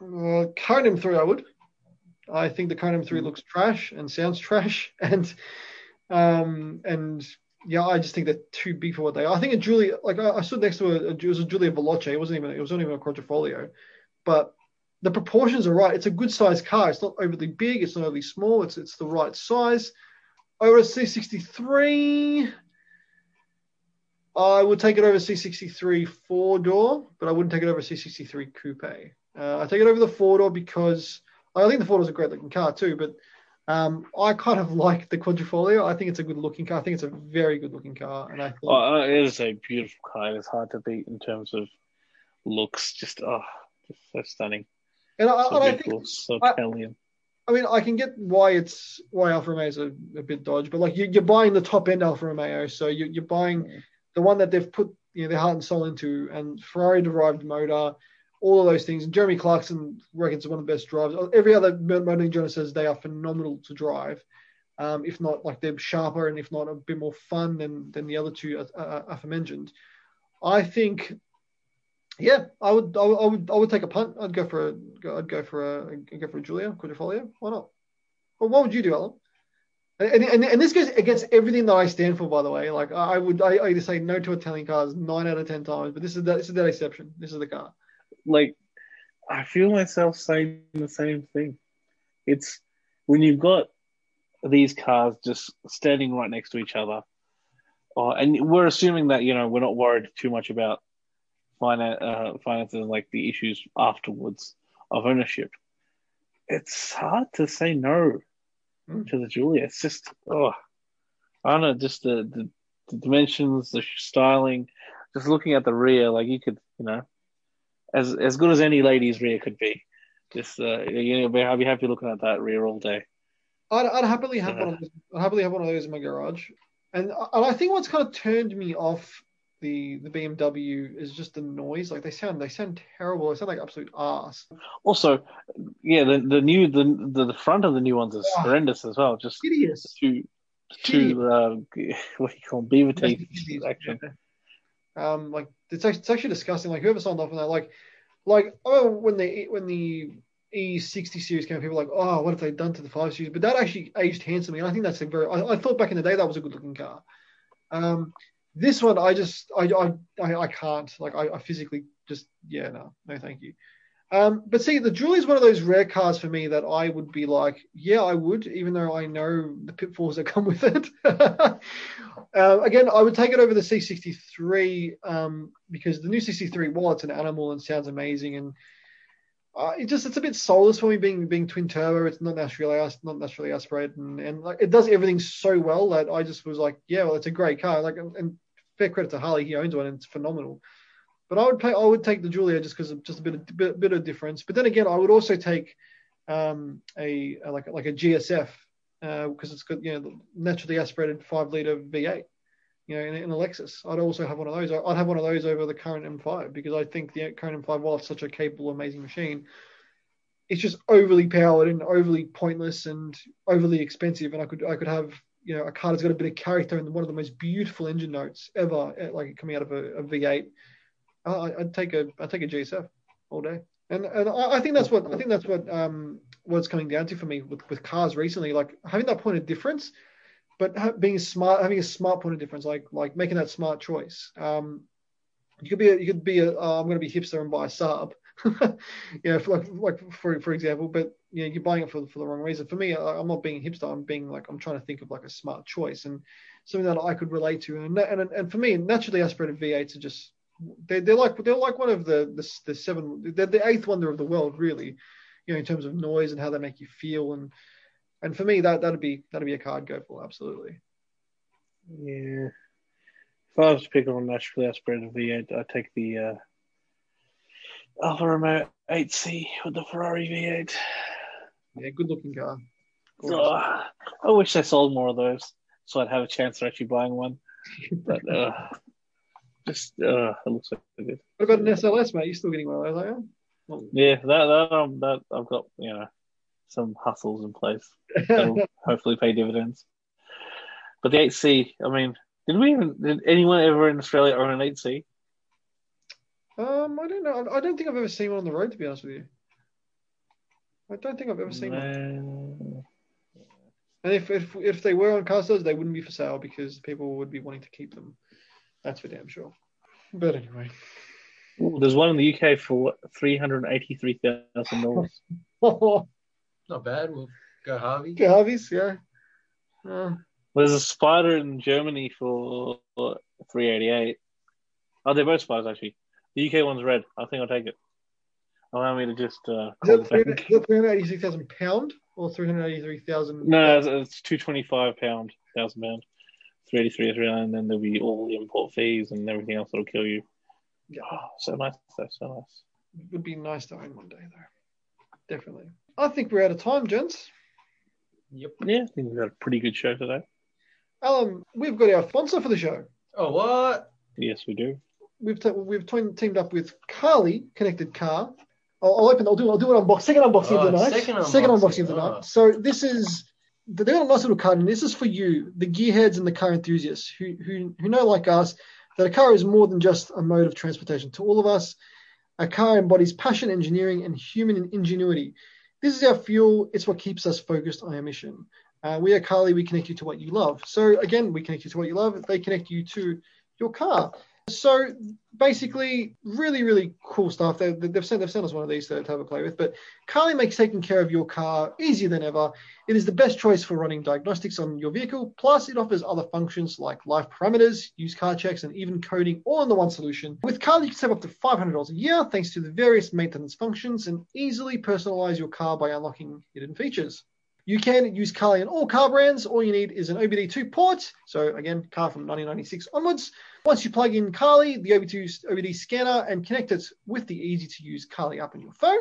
Uh, current M3, I would. I think the current M3 looks trash and sounds trash, and um, and yeah, I just think they're too big for what they are. I think a Giulia, like I, I stood next to a, it was a Julia Veloce. It wasn't even, it was not even a Quadrifoglio, but the proportions are right. It's a good sized car. It's not overly big. It's not overly small. It's it's the right size. Over a C63, I would take it over C63 four door, but I wouldn't take it over C63 coupe. Uh, I take it over the four door because I think the four door is a great looking car too, but um, I kind of like the Quadrifoglio. I think it's a good looking car. I think it's a very good looking car, and I think
Oh, it is a beautiful car. It's hard to beat in terms of looks. Just oh, just so stunning.
and I,
So
and I think
so Italian.
I mean, I can get why it's why Alfa Romeo is a, a bit dodge, but like you, you're buying the top end Alfa Romeo, so you, you're buying the one that they've put you know their heart and soul into, and Ferrari derived motor, all of those things. And Jeremy Clarkson reckons one of the best drivers. Every other motoring journalist says they are phenomenal to drive, um, if not like they're sharper and if not a bit more fun than than the other two uh, uh, aforementioned. I think. Yeah, I would, I would, I would, I would take a punt. I'd go for a, I'd go for a, I'd go for a Giulia Quadrifoglio. Why not? Well, what would you do, Alam? And, and, and this goes against everything that I stand for, by the way. Like I would, I, I either say no to Italian cars nine out of ten times, but this is that, this is that exception. This is the car.
Like I feel myself saying the same thing. It's when you've got these cars just standing right next to each other, uh, and we're assuming that you know we're not worried too much about finance, uh, finances and like the issues afterwards of ownership. It's hard to say no
Mm.
to the Giulia. It's just oh, I don't know, just the, the the dimensions, the styling, just looking at the rear, like you could, you know, as as good as any lady's rear could be. Just uh, you know, I'd be happy looking at that rear all day.
I'd, I'd happily have
Yeah.
one. Of those, I'd happily have one of those in my garage. And, and I think what's kind of turned me off the the BMW is just the noise. Like they sound they sound terrible. They sound like absolute arse.
Also, yeah, the the new the the, the front of the new ones is
Ah.
horrendous as well. Just
Hideous.
two two uh, what do you call them? beaver teeth action.
yeah. Um, like it's actually, it's actually disgusting. Like whoever signed off on that, like, like oh, when the when the E60 series came, people were like, oh, what have they done to the five series? But that actually aged handsomely, and I think that's a very. I, I thought back in the day that was a good looking car. Um, this one, I just, I, I, I, I can't. Like, I, I physically just, yeah, no, no, thank you. Um, but see, the Julie is one of those rare cars for me that I would be like, yeah, I would, even though I know the pitfalls that come with it. uh, again, I would take it over the C63 um, because the new C63, while it's an animal and sounds amazing, and uh, it just it's a bit soulless for me being being twin turbo. It's not naturally not naturally aspirated, and, and like it does everything so well that I just was like, yeah, well, it's a great car. Like, and, and fair credit to Harley, he owns one, and it's phenomenal. But I would pay, I would take the Giulia just because of just a bit of bit, bit of difference. But then again, I would also take um, a, a like like a GSF because it's got you know naturally aspirated five liter V8. You know, in, in a Lexus, I'd also have one of those. I'd have one of those over the current M5 because I think the current M5, while it's such a capable, amazing machine, it's just overly powered and overly pointless and overly expensive. And I could I could have you know a car that's got a bit of character and one of the most beautiful engine notes ever, eh, like coming out of a, a V8. I, I'd take a I'd take a GSF all day. And and I, I think that's what I think that's what um what's coming down to for me with, with cars recently, like having that point of difference, but being smart, having a smart point of difference, like like making that smart choice. Um, you could be a, you could be a oh, I'm going to be hipster and buy a Saab, you know, for like like for for example, but you know you're buying it for for the wrong reason. For me, I, I'm not being hipster. I'm being like I'm trying to think of like a smart choice and something that I could relate to. And and and for me, naturally aspirated V8s are just they, they're like they're like one of the the, the seven they're the eighth wonder of the world really you know in terms of noise and how they make you feel and and for me that that'd be that'd be a card go for absolutely
Yeah. If I was to pick on a naturally aspirated V8, I'd take the uh, Alfa Romeo 8C with the Ferrari V8.
yeah good looking car
Ugh. I wish they sold more of those so I'd have a chance of actually buying one. But uh, just uh, it looks so good.
what about an SLS mate you still getting one of those are you? Well,
Yeah, that that um, that I've got you know some hustles in place that'll hopefully pay dividends. But the 8C, I mean, did we even did anyone ever in Australia own an 8C?
um I don't know I I don't think I've ever seen one on the road to be honest with you I don't think I've ever seen one and if if if they were on car sales they wouldn't be for sale because people would be wanting to keep them that's for damn sure but anyway
Ooh, there's one in the UK for three hundred eighty-three thousand dollars.
Not bad. We'll go Harvey.
Okay, Harvey's, yeah. Uh,
There's a spider in Germany for three eighty-eight. Oh, they're both spiders actually. The UK one's red. I think I'll take it. Allow me to just uh,
is
call
that 386,000 pound or 383,000?
No, it's, it's two twenty-five pound, thousand pound, three eighty-three, three and then there'll be all the import fees and everything else that'll kill you.
Yeah,
Oh, so nice, though, so nice.
It would be nice to own one day, though. Definitely. I think we're out of time, gents.
Yep.
Yeah, I think we've got a pretty good show today.
Alam, we've got our sponsor for the show.
Oh, what?
Yes, we do.
We've t- we've twin- teamed up with Carly Connected Car. I'll, I'll open. I'll do. I'll do an unboxing. Second unboxing of the
Oh,
night.
second
unboxing,
unboxing,
of the
oh.
night. So this is. They've got a nice little card, and this is for you, the gearheads and the car enthusiasts who who who know, like us, that a car is more than just a mode of transportation. To all of us, a car embodies passion, engineering, and human ingenuity. This is our fuel. It's what keeps us focused on our mission. Uh, we are Carly. We connect you to what you love. So again, we connect you to what you love. They connect you to your car. So basically, really, really cool stuff. They, they've sent they've sent us one of these to, have a play with. But Carly makes taking care of your car easier than ever. It is the best choice for running diagnostics on your vehicle. Plus, it offers other functions like life parameters, used car checks, and even coding all in the one solution. With Carly, you can save up to $500 a year thanks to the various maintenance functions and easily personalize your car by unlocking hidden features. You can use Carly in all car brands. All you need is an OBD2 port. So again, car from 1996 onwards. Once you plug in Carly, the OBD2 OBD scanner, and connect it with the easy-to-use Carly app on your phone,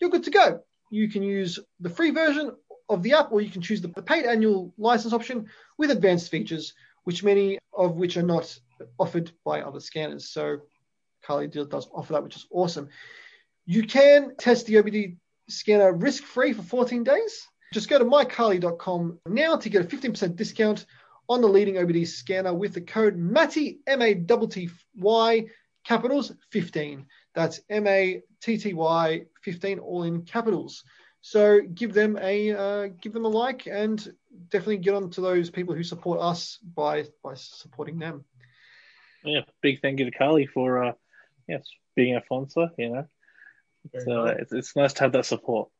you're good to go. You can use the free version of the app, or you can choose the paid annual license option with advanced features, which many of which are not offered by other scanners. So Carly does offer that, which is awesome. You can test the OBD scanner risk free for 14 days. Just go to mycarly.com now to get a 15% discount on the leading OBD scanner with the code MATTY, M A T T Y, capitals 15. That's M A T T Y 15, all in capitals. So give them a uh, give them a like and definitely get on to those people who support us by by supporting them.
Yeah, big thank you to Carly for uh, yes being a sponsor. You know, so it's, it's nice to have that support.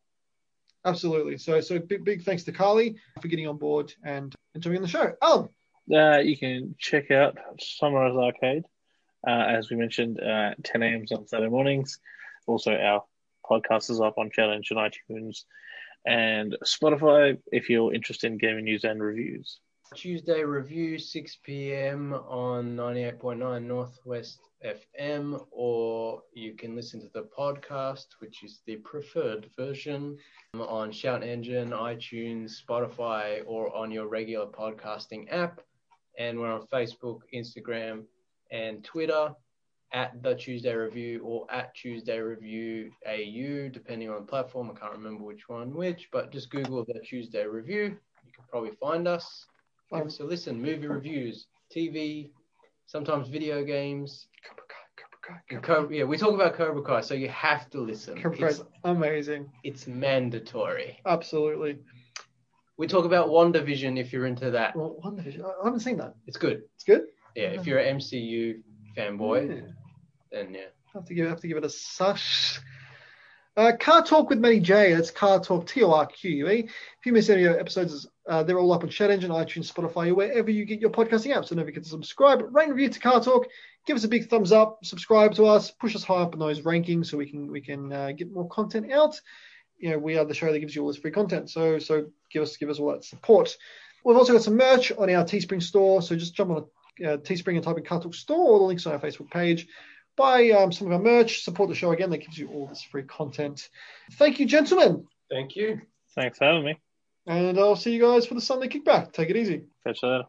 Absolutely. So so big big thanks to Carly for getting on board and enjoying the show. Alam.
Uh, you can check out Sunrise Arcade, uh, as we mentioned, uh, 10 a.m. on Saturday mornings. Also, our podcast is up on Challenge and iTunes and Spotify if you're interested in gaming news and reviews.
Tuesday review, 6 p.m. on 98.9 Northwest FM, or you can listen to the podcast, which is the preferred version, on Shout Engine, iTunes, Spotify, or on your regular podcasting app. And we're on Facebook, Instagram, and Twitter at the Tuesday Review or at Tuesday Review AU, depending on the platform. I can't remember which one which, but just Google the Tuesday Review. You can probably find us. So listen, movie reviews, TV, sometimes video games.
Cobra Kai, Cobra Kai,
Cobra yeah, we talk about Cobra Kai, so you have to listen.
Cobra Kai's amazing.
It's mandatory.
Absolutely.
We talk about WandaVision if you're into that.
Well, WandaVision, I haven't seen that.
It's good.
It's good.
Yeah, if you're an MCU fanboy,
Yeah.
then yeah.
have to give have to give it a sush. Uh, Car Torque with Matty J. That's Car Torque T O R Q U E. If you miss any of the episodes, uh, they're all up on Shout Engine, iTunes, Spotify, wherever you get your podcasting apps. So don't forget to subscribe, rate and review to Car Torque. Give us a big thumbs up, subscribe to us, push us high up in those rankings so we can we can uh, get more content out. You know, we are the show that gives you all this free content. So so give us give us all that support. We've also got some merch on our Teespring store. So just jump on uh, Teespring and type in Car Torque store. All the links on our Facebook page buy um, some of our merch, support the show again. That gives you all this free content. Thank you, gentlemen.
Thank you.
Thanks for having me.
And I'll see you guys for the Sunday kickback. Take it easy.
Catch you later.